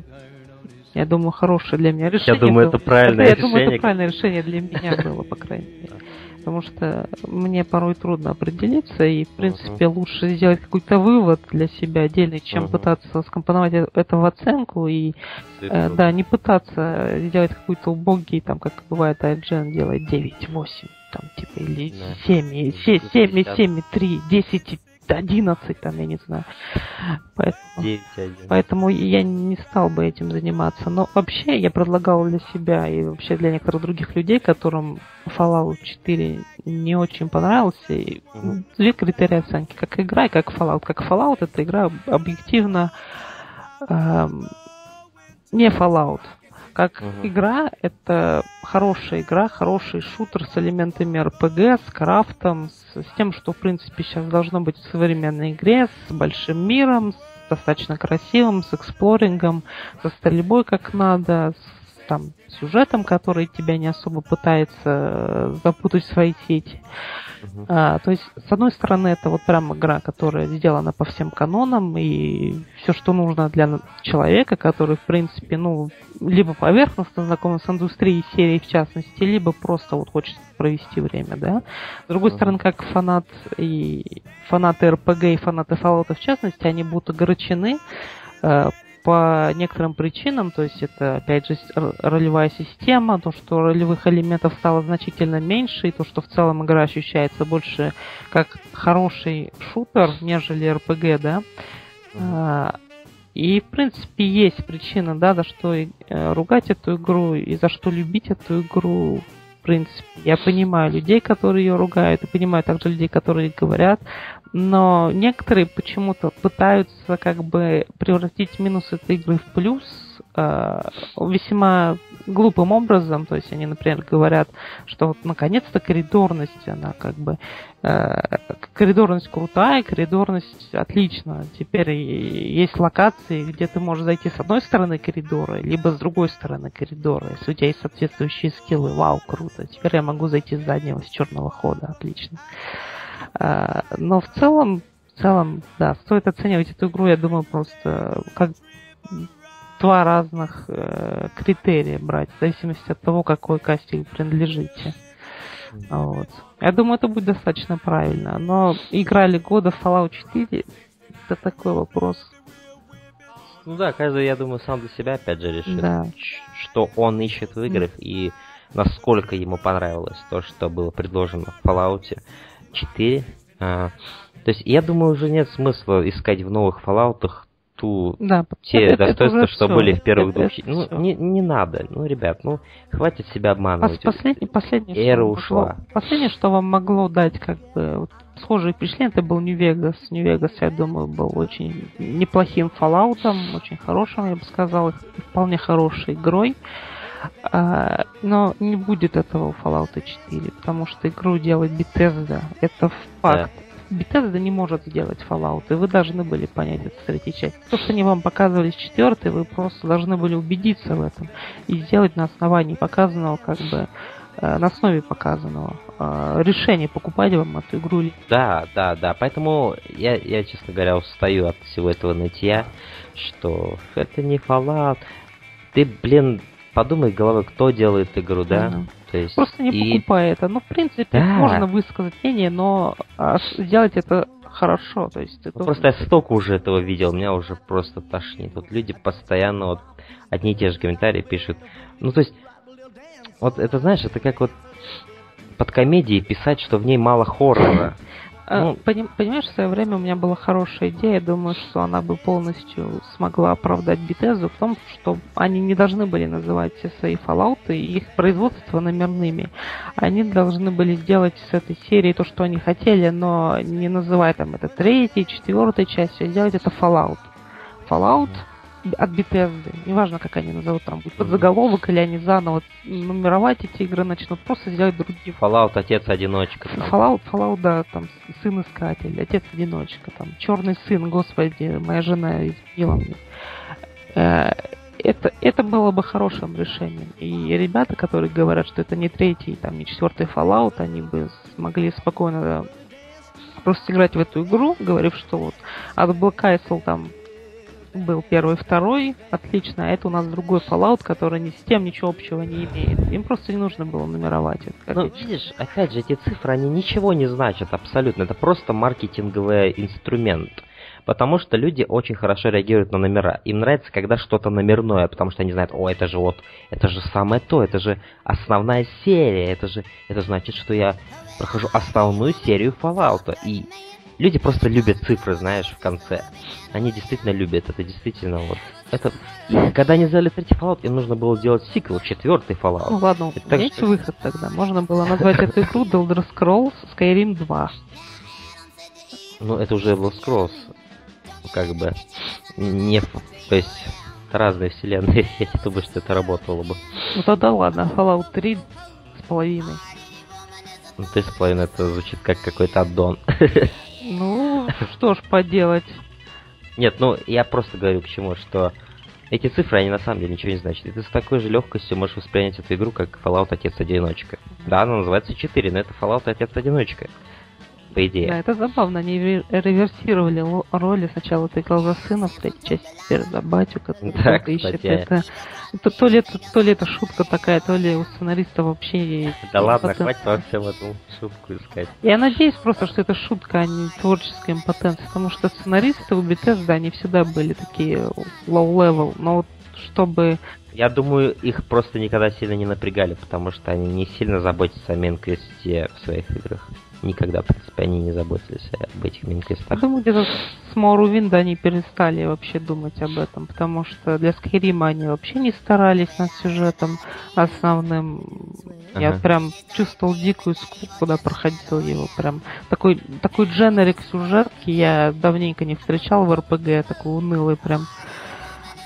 я думаю, хорошее для меня решение. Я думаю, было. это правильное я решение. Я думаю, это правильное решение для меня было, по крайней мере потому что мне порой трудно определиться, и, в принципе, uh-huh. лучше сделать какой-то вывод для себя отдельный, чем uh-huh. пытаться скомпоновать э, это в оценку, и, э, да, не пытаться сделать какой-то убогий, там, как бывает, IGN делает 9, 8, там, типа, или да. 7, 7, 7, 7, 3, 10, 11, там, я не знаю. Поэтому, 9, поэтому я не стал бы этим заниматься. Но вообще я предлагал для себя и вообще для некоторых других людей, которым Fallout 4 не очень понравился, и угу. две критерии оценки. Как игра и как Fallout. Как Fallout это игра объективно эм, не Fallout. Как угу. игра, это хорошая игра, хороший шутер с элементами RPG, с крафтом, с, с тем, что, в принципе, сейчас должно быть в современной игре, с большим миром, с достаточно красивым, с эксплорингом, со стрельбой как надо, там, сюжетом, который тебя не особо пытается э, запутать в свои сети. Uh-huh. А, то есть, с одной стороны, это вот прям игра, которая сделана по всем канонам, и все, что нужно для человека, который, в принципе, ну, либо поверхностно знаком с индустрией серии в частности, либо просто вот хочет провести время, да. С другой uh-huh. стороны, как фанат и фанаты РПГ и фанаты Fallout в частности, они будут огорчены э, по некоторым причинам, то есть это, опять же, ролевая система, то, что ролевых элементов стало значительно меньше, и то, что в целом игра ощущается больше как хороший шутер, нежели RPG, да, а, И, в принципе, есть причина, да, за что э, ругать эту игру и за что любить эту игру. В принципе, я понимаю людей, которые ее ругают, и понимаю также людей, которые говорят, но некоторые почему-то пытаются как бы превратить минус этой игры в плюс, э, весьма глупым образом, то есть они, например, говорят, что вот наконец-то коридорность, она как бы э, коридорность крутая, коридорность отлично. Теперь есть локации, где ты можешь зайти с одной стороны коридора, либо с другой стороны коридора. Если у тебя есть соответствующие скиллы, вау, круто. Теперь я могу зайти с заднего, с черного хода, отлично. Но в целом, в целом, да, стоит оценивать эту игру, я думаю, просто как два разных э, критерия брать, в зависимости от того, какой касте вы принадлежите. Вот. Я думаю, это будет достаточно правильно. Но играли года Fallout 4, это такой вопрос. Ну да, каждый, я думаю, сам для себя опять же решит, да. что он ищет в играх mm. и насколько ему понравилось то, что было предложено в Fallout 4. А, то есть я думаю, уже нет смысла искать в новых Fallout ту, да, те это, достоинства, это что все. были в первых это, двух. Это ну, не, не надо. Ну, ребят, ну, хватит себя обманывать. Последний, последний, Эра что ушла. Могло, последнее, что вам могло дать, как бы, вот, схожие впечатления, это был Нью-Вегас. Нью-Вегас, я думаю, был очень неплохим Fallout, очень хорошим, я бы сказал, вполне хорошей игрой. А, но не будет этого у Fallout 4, потому что игру делает Bethesda. Это факт. Да. Bethesda не может сделать Fallout, и вы должны были понять это третьей части. То, что они вам показывали с четвертой, вы просто должны были убедиться в этом и сделать на основании показанного, как бы, э, на основе показанного э, решения, покупать вам эту игру или Да, да, да. Поэтому я, я, честно говоря, устаю от всего этого нытья, что это не Fallout. Ты, блин, подумай головой, кто делает игру, да? Mm-hmm. То есть, Просто не и... покупай это. Ну, в принципе, да. можно высказать мнение, но а, сделать это хорошо. То есть, это... Просто я столько уже этого видел, меня уже просто тошнит. Вот люди постоянно вот одни и те же комментарии пишут. Ну, то есть, вот это, знаешь, это как вот под комедией писать, что в ней мало хоррора. А, ну, понимаешь, в свое время у меня была хорошая идея, думаю, что она бы полностью смогла оправдать Бетезу в том, что они не должны были называть все свои Fallout и их производство номерными. Они должны были сделать с этой серии то, что они хотели, но не называть там это третьей, четвертой частью, а сделать это Fallout. Fallout от Bethesda, неважно, как они назовут, там будет подзаголовок или они заново нумеровать эти игры начнут, просто сделать другие. Fallout отец-одиночка. Fallout, Fallout, да, там сын-искатель, отец-одиночка, там черный сын, господи, моя жена изменила мне. Э, это, это было бы хорошим решением. И ребята, которые говорят, что это не третий, там, не четвертый Fallout, они бы смогли спокойно просто играть в эту игру, говорив, что вот от Black Isle там был первый, второй, отлично, а это у нас другой Fallout, который ни с тем ничего общего не имеет. Им просто не нужно было нумеровать это. Ну, видишь, опять же, эти цифры, они ничего не значат абсолютно. Это просто маркетинговый инструмент. Потому что люди очень хорошо реагируют на номера. Им нравится, когда что-то номерное, потому что они знают, о, это же вот, это же самое то, это же основная серия, это же, это значит, что я прохожу основную серию Fallout. И люди просто любят цифры, знаешь, в конце. Они действительно любят, это действительно вот. Это, когда они сделали третий Fallout, им нужно было делать сиквел, четвертый Fallout. Ну ладно, это есть что... выход тогда. Можно было назвать эту игру The Elder Scrolls Skyrim 2. Ну, это уже Elder Scrolls. Как бы не... То есть разные вселенные. Я не думаю, что это работало бы. Ну тогда ладно, Fallout 3 с половиной. Ну, три с половиной это звучит как какой-то аддон. Ну, что ж поделать. Нет, ну, я просто говорю к чему, что эти цифры, они на самом деле ничего не значат. И ты с такой же легкостью можешь воспринять эту игру, как Fallout Отец-одиночка. Да, она называется 4, но это Fallout Отец-одиночка по идее. Да, это забавно. Они реверсировали роли. Сначала ты играл за сына, в третьей части теперь за батю, который да, ищет. Это, это, то, ли это, то ли это шутка такая, то ли у сценариста вообще... Да ладно, потен... хватит во всем эту шутку искать. Я надеюсь просто, что это шутка, а не творческая импотенция, потому что сценаристы у Bethesda, они всегда были такие low-level, но вот чтобы я думаю, их просто никогда сильно не напрягали, потому что они не сильно заботятся о мейн в своих играх. Никогда, в принципе, они не заботились об этих мини-квестах. Я думаю, где-то с Morrowind они перестали вообще думать об этом, потому что для Skyrim они вообще не старались над сюжетом основным. Ага. Я прям чувствовал дикую скуку, когда проходил его. Прям такой, такой дженерик сюжетки я давненько не встречал в РПГ, такой унылый прям.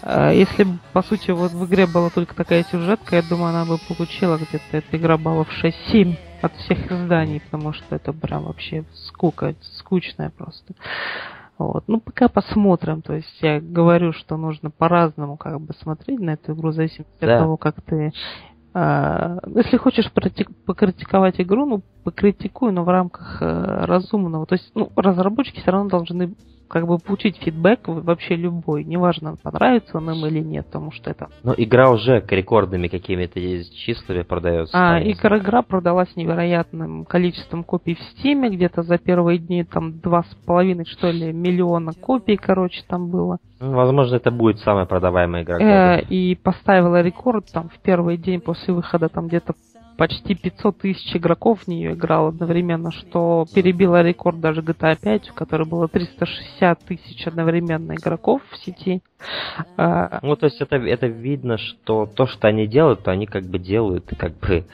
А если бы, по сути, вот в игре была только такая сюжетка, я думаю, она бы получила где-то эта игра баллов 6-7 от всех изданий, потому что это прям вообще скука, скучная просто. Вот. Ну, пока посмотрим. То есть я говорю, что нужно по-разному как бы смотреть на эту игру, в зависимости да. от того, как ты а, если хочешь покритиковать игру, ну, покритикуй, но в рамках э, разумного. То есть, ну, разработчики все равно должны как бы получить фидбэк вообще любой, неважно, понравится он им или нет, потому что это... Но игра уже к рекордными какими-то числами продается. А, игра, игра продалась невероятным количеством копий в Стиме, где-то за первые дни там два с половиной, что ли, миллиона копий, короче, там было. Ну, возможно, это будет самая продаваемая игра. Э, и поставила рекорд там в первый день после выхода там где-то почти 500 тысяч игроков в нее играл одновременно, что перебило рекорд даже GTA 5, в которой было 360 тысяч одновременно игроков в сети. А, ну, то есть это, это видно, что то, что они делают, то они как бы делают, как бы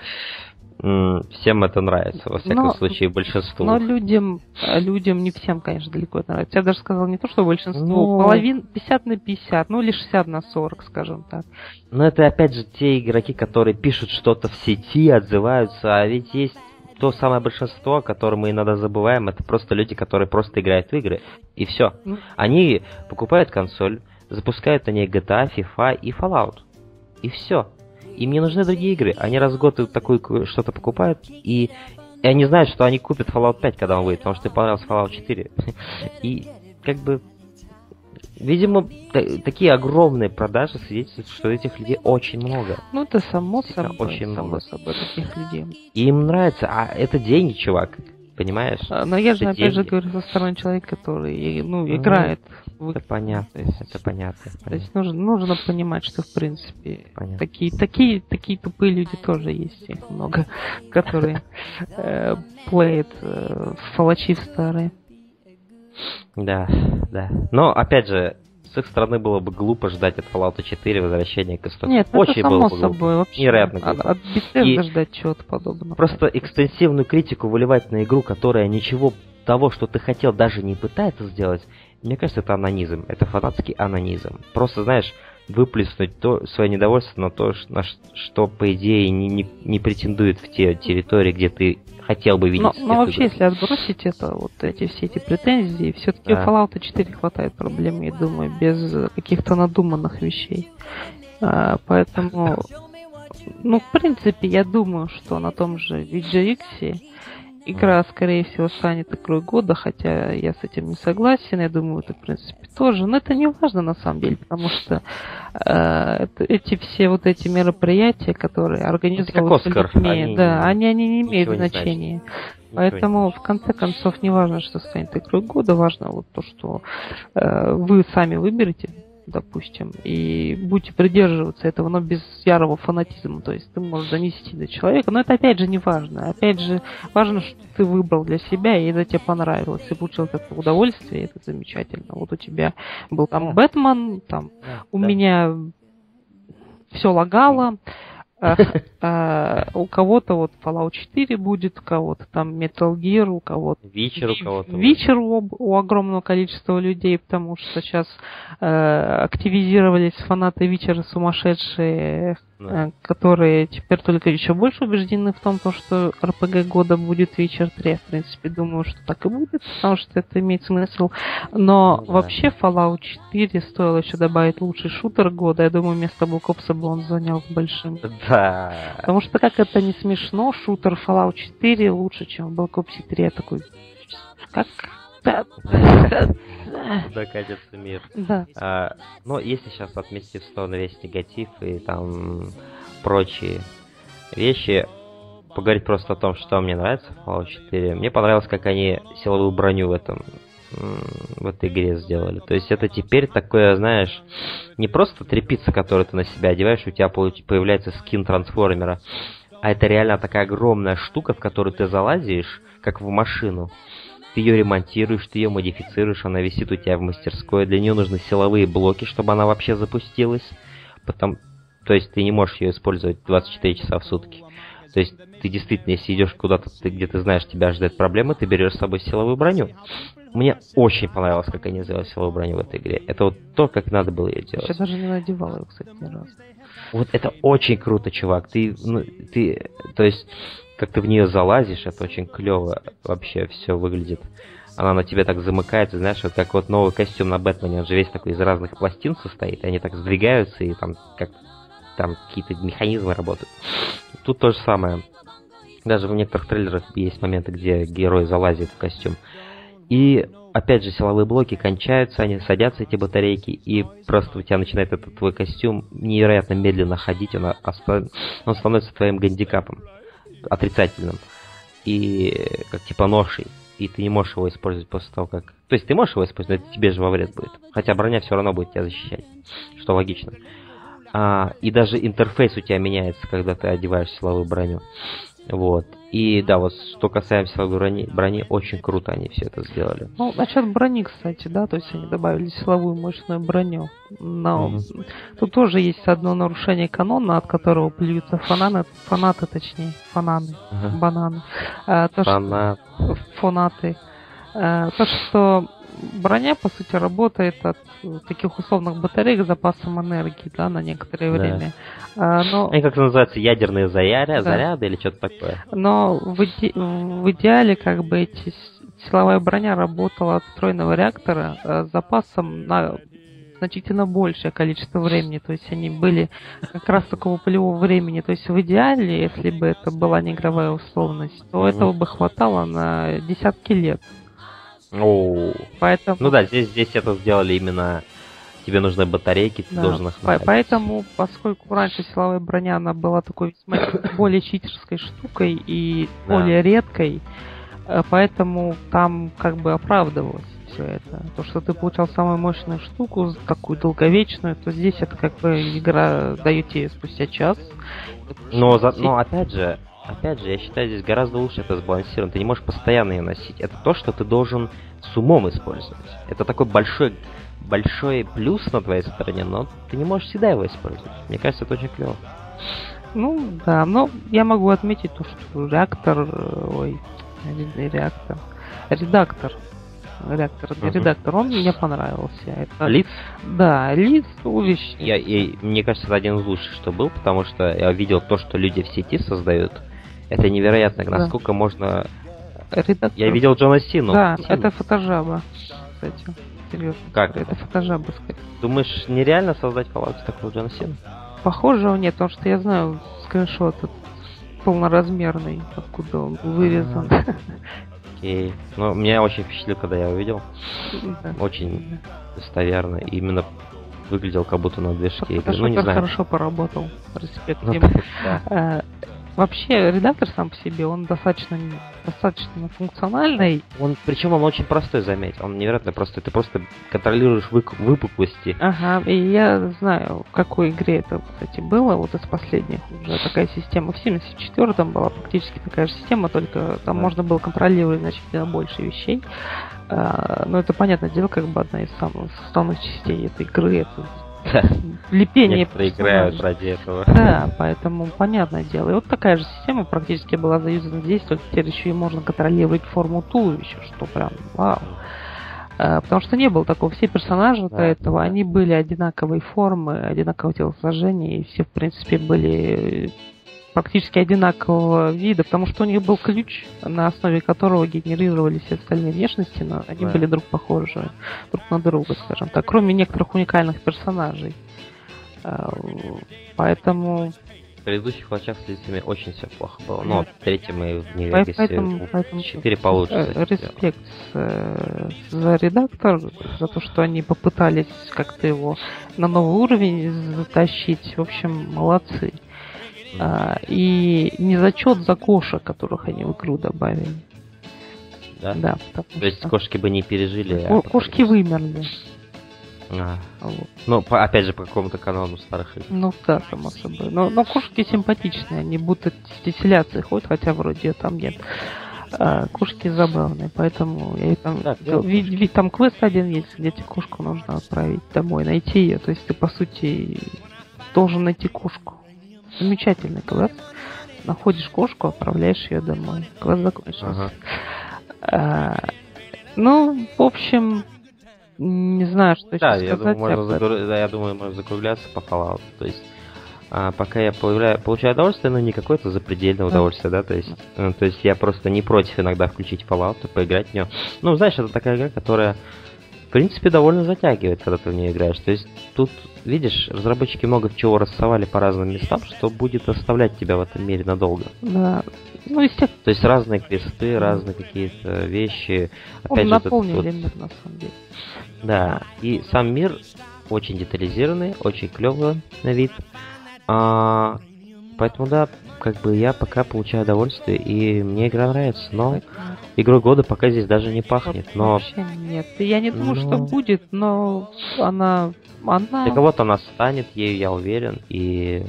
всем это нравится, во всяком но, случае, большинству. Но людям, людям не всем, конечно, далеко это нравится. Я даже сказал не то, что большинству, но... половин, 50 на 50, ну или 60 на 40, скажем так. Но это опять же те игроки, которые пишут что-то в сети, отзываются, а ведь есть то самое большинство, которое мы иногда забываем, это просто люди, которые просто играют в игры, и все. Ну. Они покупают консоль, запускают на ней GTA, FIFA и Fallout. И все. Им не нужны другие игры. Они раз в год такое что-то покупают, и, и они знают, что они купят Fallout 5, когда он выйдет, потому что им понравился Fallout 4. И как бы Видимо, такие огромные продажи свидетельствуют, что этих людей очень много. Ну, это само собой. Очень само много. собой таких людей. И им нравится. А это деньги, чувак. Понимаешь? А, но я же, опять деньги. же, говорю со стороны человека, который, ну, играет это понятно, есть, это понятно. То есть нужно, нужно понимать, что в принципе понятно. такие, такие, такие тупые люди тоже есть, их много, которые э, плеят э, фалачи старые. Да, да. Но опять же, с их стороны было бы глупо ждать от Fallout 4 возвращения к истокам. Нет, Очень это само было собой. Вообще, Невероятно глупо. От, от Bethesda ждать чего-то подобного. Просто экстенсивную критику выливать на игру, которая ничего того, что ты хотел, даже не пытается сделать, мне кажется, это анонизм. Это фанатский анонизм. Просто, знаешь, выплеснуть то, свое недовольство на то, на что, по идее, не, не, не претендует в те территории, где ты хотел бы видеть. Но, но вообще, если отбросить это, вот эти все эти претензии, все-таки да. Fallout 4 хватает проблем, я думаю, без каких-то надуманных вещей. А, поэтому, ну, в принципе, я думаю, что на том же VGX игра, скорее всего, станет игрой года, хотя я с этим не согласен. Я думаю, это, в принципе, тоже. Но это не важно, на самом деле, потому что э, эти все вот эти мероприятия, которые организовываются людьми, они, да, они, они не имеют значения. Не Поэтому, в конце концов, не важно, что станет игрой года, важно вот то, что э, вы сами выберете допустим, и будете придерживаться этого, но без ярого фанатизма. То есть ты можешь донести до человека, но это опять же не важно. Опять же, важно, что ты выбрал для себя, и это тебе понравилось. Ты получил это удовольствие, и это замечательно. Вот у тебя был там Бэтмен, там у меня все лагало, Э, у кого-то вот Fallout 4 будет, у кого-то там Metal Gear, у кого-то... Вечер у кого-то. Вечер у, у огромного количества людей, потому что сейчас э, активизировались фанаты Вечера сумасшедшие, да. Э, которые теперь только еще больше убеждены в том, что РПГ года будет вечер 3. В принципе, думаю, что так и будет, потому что это имеет смысл. Но ну, да. вообще Fallout 4 стоило еще добавить лучший шутер года. Я думаю, вместо Black Ops бы он занял большим. Да. Потому что как это не смешно, шутер Fallout 4 лучше, чем Black Ops 3. Я такой, как Куда катится мир. Да. А, но если сейчас отмести в сторону весь негатив и там прочие вещи, поговорить просто о том, что мне нравится в Fallout 4. Мне понравилось, как они силовую броню в этом в этой игре сделали. То есть это теперь такое, знаешь, не просто трепица, которую ты на себя одеваешь, у тебя появляется скин трансформера, а это реально такая огромная штука, в которую ты залазишь, как в машину. Ты ее ремонтируешь, ты ее модифицируешь, она висит у тебя в мастерской. Для нее нужны силовые блоки, чтобы она вообще запустилась. Потом, то есть ты не можешь ее использовать 24 часа в сутки. То есть ты действительно, если идешь куда-то, ты, где ты знаешь, тебя ждет проблемы, ты берешь с собой силовую броню. Мне очень понравилось, как они сделали силовую броню в этой игре. Это вот то, как надо было ее делать. Сейчас даже не надевал ее, кстати, ни разу. Вот это очень круто, чувак. Ты, ну, ты, то есть, как ты в нее залазишь, это очень клево вообще все выглядит. Она на тебе так замыкается, знаешь, вот как вот новый костюм на Бэтмене, он же весь такой из разных пластин состоит, они так сдвигаются, и там как там какие-то механизмы работают. Тут то же самое. Даже в некоторых трейлерах есть моменты, где герой залазит в костюм. И опять же, силовые блоки кончаются, они садятся, эти батарейки, и просто у тебя начинает этот твой костюм невероятно медленно ходить, он, оста... он становится твоим гандикапом, отрицательным. И как типа ношей. И ты не можешь его использовать после того, как... То есть ты можешь его использовать, но тебе же во вред будет. Хотя броня все равно будет тебя защищать, что логично. А, и даже интерфейс у тебя меняется, когда ты одеваешь силовую броню. Вот. И да, вот что касаемо силовой брони, брони, очень круто они все это сделали. Ну, насчет брони, кстати, да, то есть они добавили силовую мощную броню. Но mm-hmm. тут тоже есть одно нарушение канона, от которого плюются фананы, фанаты, точнее, фананы, uh-huh. бананы. А, то, Фанат. что, фанаты. А, то, что броня, по сути, работает от таких условных батареек с запасом энергии, да, на некоторое да. время. А, но... И как это называется, ядерные заряды, да. заряды или что-то такое. Но в, иде... в идеале, как бы, эти силовая броня работала от встроенного реактора а, с запасом на значительно большее количество времени, то есть они были как раз такого полевого времени. То есть в идеале, если бы это была не игровая условность, то mm-hmm. этого бы хватало на десятки лет. О, Поэтому... Ну да, здесь, здесь это сделали именно тебе нужны батарейки, ты да. должен их находить. Поэтому, поскольку раньше силовая броня, она была такой более читерской штукой и да. более редкой, э, поэтому там как бы оправдывалось все это. То, что ты получал самую мощную штуку, такую долговечную, то здесь это как бы игра дает тебе спустя час. Но, за, но опять же, опять же, я считаю, здесь гораздо лучше это сбалансировано. Ты не можешь постоянно ее носить. Это то, что ты должен с умом использовать. Это такой большой, большой плюс на твоей стороне, но ты не можешь всегда его использовать. Мне кажется, это очень клево. Ну, да, но я могу отметить то, что реактор, ой, реактор, редактор, реактор, uh-huh. редактор, он мне понравился. Это... Лиц? Да, лиц увещ. Я, я, мне кажется, это один из лучших, что был, потому что я видел то, что люди в сети создают. Это невероятно, насколько да. можно... Редактор. Я видел Джона Сину. Да, Сину. это фотожаба, кстати. Серьезно. Как? Это фотожаба, скорее. Думаешь, нереально создать Fallout такого Джона Сина? Похожего нет, потому что я знаю скриншот полноразмерный, откуда он вырезан. Окей. Ну, меня очень впечатлил, когда я увидел. Да. Очень достоверно. Именно выглядел как будто на движке игры. Ну, не знаю. хорошо поработал. Респект ну, да. Вообще, редактор сам по себе, он достаточно, достаточно функциональный. Он, причем он очень простой, заметь. Он невероятно простой. Ты просто контролируешь вы, выпуклости. Ага, и я знаю, в какой игре это, кстати, было, вот из последних уже такая система. В 74-м была практически такая же система, только там да. можно было контролировать значительно больше вещей. А, но это, понятное дело, как бы одна из самых составных частей этой игры. Это лепение. Некоторые играют ради этого. Да, поэтому понятное дело. И вот такая же система практически была заюзана здесь, только теперь еще и можно контролировать форму туловища, что прям вау. А, потому что не было такого. Все персонажи да, до этого, да. они были одинаковой формы, одинакового телосложения, и все, в принципе, были практически одинакового вида, потому что у них был ключ, на основе которого генерировались все остальные внешности, но они да. были друг похожи друг на друга, скажем так, кроме некоторых уникальных персонажей. А, поэтому в предыдущих волчах с лицами очень все плохо было. Но в третьем и в Нью-Вегасе поэтому, поэтому 4 получше. Э, респект э, за редактор, за то, что они попытались как-то его на новый уровень затащить. В общем, молодцы. А, и не зачет за кошек, которых они в игру добавили. Да? Да. То есть что... кошки бы не пережили. Ко- а кошки вымерли. А. Вот. Ну, по, опять же, по какому-то канону старых игр. Ну да, само собой. Но, но кошки симпатичные, они будто стиселяции ходят, хотя вроде там нет. А, кошки забавные, поэтому я там, да, ви, ви, там квест один есть, где тебе кошку нужно отправить домой, найти ее. То есть ты, по сути, должен найти кошку. Замечательный квест. Находишь кошку, отправляешь ее домой. Квест закончился. Ага. А, ну, в общем, не знаю, что да, еще я сказать. Думаю, можно закруг... да, я думаю, можно закругляться по Fallout. То есть, а, пока я появляю, получаю удовольствие, но не какое-то запредельное да. удовольствие, да, то есть, э, то есть я просто не против иногда включить Fallout и поиграть в нее. Ну, знаешь, это такая игра, которая, в принципе, довольно затягивает, когда ты в нее играешь. То есть, тут, видишь, разработчики много чего рассовали по разным местам, что будет оставлять тебя в этом мире надолго. Да, ну, естественно. То есть разные квесты, разные какие-то вещи. Опять Он же, наполнили этот, мир, на самом деле. Да, и сам мир очень детализированный, очень клевый на вид. А, поэтому да, как бы я пока получаю удовольствие, и мне игра нравится, но игрой года пока здесь даже не пахнет. Но... Вообще нет, я не думаю, но... что будет, но она... она... Для кого-то она станет, ею я уверен, и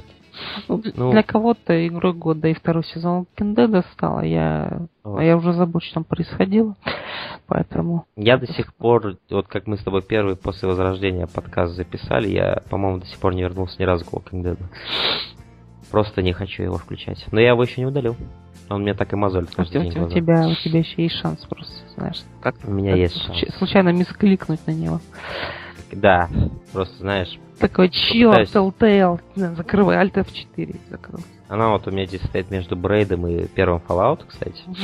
ну, Для кого-то игрой года и второй сезон Киндеда стало. Я, вот. я уже забыл, что там происходило. Поэтому... Я до сих пор, вот как мы с тобой первый после возрождения подкаст записали, я, по-моему, до сих пор не вернулся ни разу к Walking Dead. Просто не хочу его включать. Но я его еще не удалил. Он мне так и мозолит каждый у, день. У тебя, у тебя еще есть шанс просто, знаешь. Как у меня есть шанс. Случайно мискликнуть на него. Да, просто знаешь. Такой чё, Telltale, закрывай, Alt F4 закрыл. Она вот у меня здесь стоит между Брейдом и первым Fallout, кстати. Угу.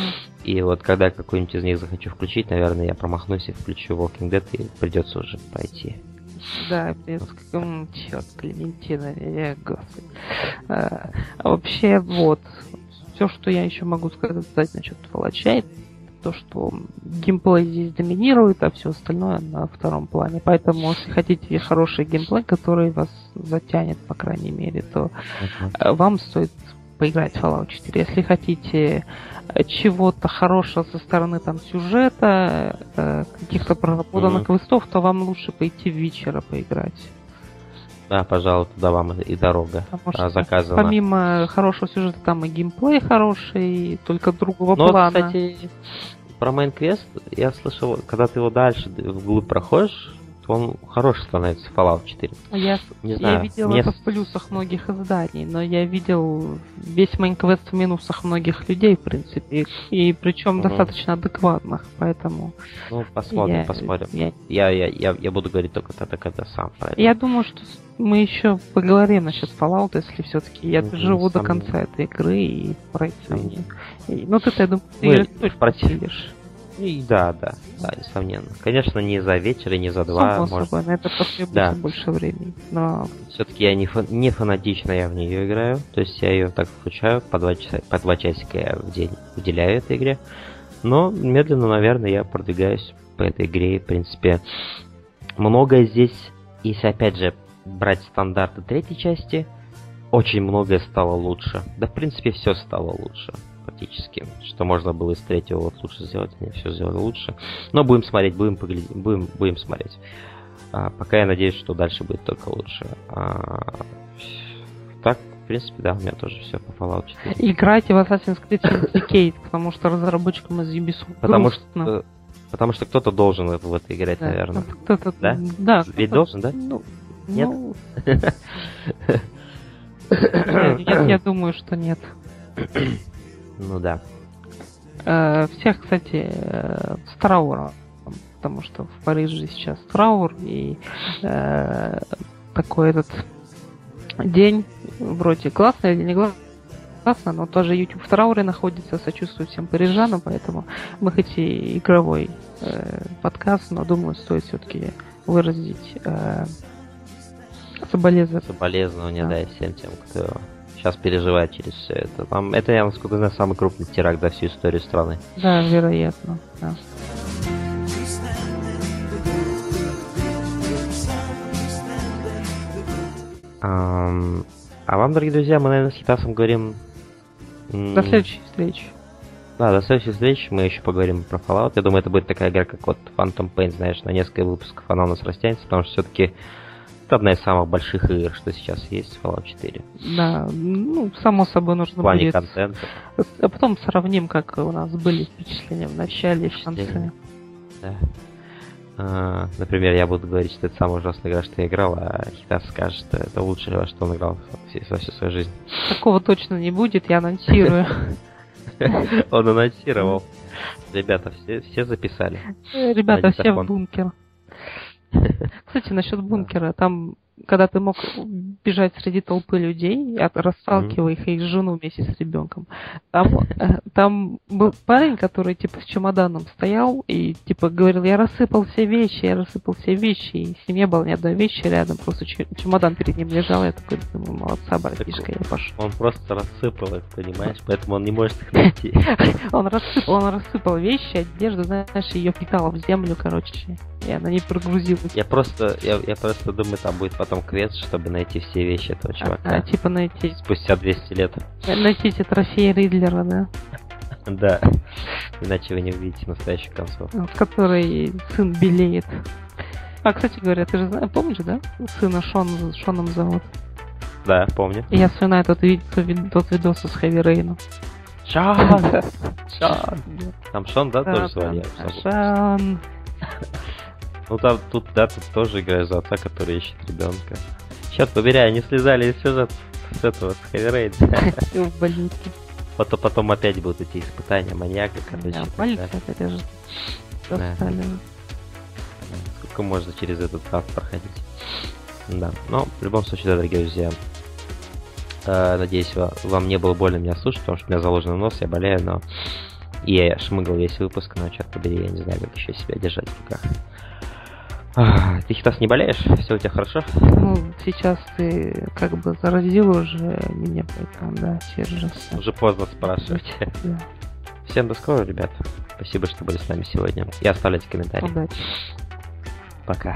И вот когда какой-нибудь из них захочу включить, наверное, я промахнусь и включу Walking Dead, и придется уже пойти. Да, какому черт, Клементина, я, господи. А, а вообще, вот, все, что я еще могу сказать насчет Фалача, то, что геймплей здесь доминирует, а все остальное на втором плане. Поэтому, если хотите хороший геймплей, который вас затянет, по крайней мере, то uh-huh. вам стоит поиграть в Fallout 4. Если хотите чего-то хорошего со стороны там сюжета, э, каких-то проработанных uh-huh. квестов, то вам лучше пойти вечера поиграть. Да, пожалуй, туда вам и дорога Потому а, заказана. Помимо хорошего сюжета, там и геймплей хороший, только другого Но, плана. кстати, про Майнквест я слышал, когда ты его дальше вглубь проходишь, он хороший становится Fallout 4. Я, не знаю, я видел мне... это в плюсах многих изданий, но я видел весь Майнквест в минусах многих людей, в принципе, и, и причем угу. достаточно адекватных, поэтому... Ну, посмотрим, я, посмотрим. Я... Я, я, я, я буду говорить только тогда, когда сам правильно. Я думаю, что мы еще поговорим насчет Fallout, если все-таки я ну, живу до конца этой игры и пройти. Ну, ты, я думаю, ты ее точно и да, да, да, несомненно. Конечно, не за вечер и не за два. Само может... собой, на это потребуется да. больше времени. Но... Все-таки я не, фа- не фанатично я в нее играю. То есть я ее так включаю, по два, часа, по два часика я в день уделяю этой игре. Но медленно, наверное, я продвигаюсь по этой игре. В принципе, многое здесь, если опять же брать стандарты третьей части, очень многое стало лучше. Да, в принципе, все стало лучше практически. Что можно было из третьего вот лучше сделать, они все сделали лучше. Но будем смотреть, будем поглядеть, будем, будем смотреть. А, пока я надеюсь, что дальше будет только лучше. А, так, в принципе, да, у меня тоже все по Fallout 4. Играйте в Assassin's Creed Syndicate, потому что разработчикам из Ubisoft Потому что Потому что кто-то должен в это играть, да, наверное. Кто-то, да? Да. Ведь должен, да? Ну, нет? Ну... я, я думаю, что нет. Ну да. Э, всех, кстати, э, с трауром. Потому что в Париже сейчас траур и э, такой этот день вроде классный или не классно, но тоже YouTube в трауре находится, сочувствую всем парижанам, поэтому мы хоть и игровой э, подкаст, но думаю, стоит все-таки выразить э, соболезнования. Соболезнования, да. да, всем тем, кто сейчас переживает через все это. Там, это, я насколько знаю, самый крупный теракт за всю историю страны. Да, вероятно, да. Um, а вам, дорогие друзья, мы, наверное, с Хитасом говорим... До следующей встречи. Да, до следующей встречи мы еще поговорим про Fallout. Я думаю, это будет такая игра, как вот Phantom Pain, знаешь, на несколько выпусков она у нас растянется, потому что все-таки это одна из самых больших игр, что сейчас есть, Fallout 4. Да, ну, само собой нужно В плане будет... контента. А потом сравним, как у нас были впечатления в начале и в конце. Да. А, например, я буду говорить, что это самая ужасная игра, что я играл, а Хитас скажет, что это лучшая игра, что он играл за всю свою жизнь. Такого точно не будет, я анонсирую. Он анонсировал. Ребята, все, все записали. Ребята, все в бункер. Кстати, насчет бункера, там, когда ты мог бежать среди толпы людей, расталкивая их и их жену вместе с ребенком, там, э, там был парень, который типа с чемоданом стоял и типа говорил, я рассыпал все вещи, я рассыпал все вещи, и с ним не было ни одной вещи рядом, просто че- чемодан перед ним лежал, я такой думаю, молодца, братишка, я пошел. Он просто рассыпал их, понимаешь, поэтому он не может их найти. Он рассыпал, он рассыпал вещи, одежду, знаешь, ее впитала в землю, короче, и она не прогрузилась. Я просто, я, я просто думаю, там будет потом квест, чтобы найти все вещи этого А, чувака. типа найти, Спустя 200 лет. найти эти трофеи Ридлера, да? Да. Иначе вы не увидите настоящую концовку. в которой сын белеет. А, кстати говоря, ты же знаешь, помнишь, да? Сына Шон, Шоном зовут. Да, помню. И я вспоминаю тот, ви- тот, ви- тот видос с Хэви Рейном. Шон! Шон! Там Шон, да, тоже звали? Забыл. Шон. Ну там, тут, да, тут тоже играешь за отца, который ищет ребенка. Черт побери, они слезали из сюжета с этого, с Heavy Rain. И в больнице. Потом, потом опять будут эти испытания маньяка, короче. Да, опять же. Да. Сколько можно через этот ад проходить? Да, но в любом случае, да, дорогие друзья, э, надеюсь, ва- вам не было больно меня слушать, потому что у меня заложенный нос, я болею, но и я шмыгал весь выпуск, но черт побери, я не знаю, как еще себя держать в руках. Ты, Хитас, не болеешь? Все у тебя хорошо? Ну, сейчас ты как бы заразил уже меня, поэтому, да, держишься. Уже поздно спрашивать. Да, Всем до скорого, ребят. Спасибо, что были с нами сегодня. И оставляйте комментарии. удачи. Пока.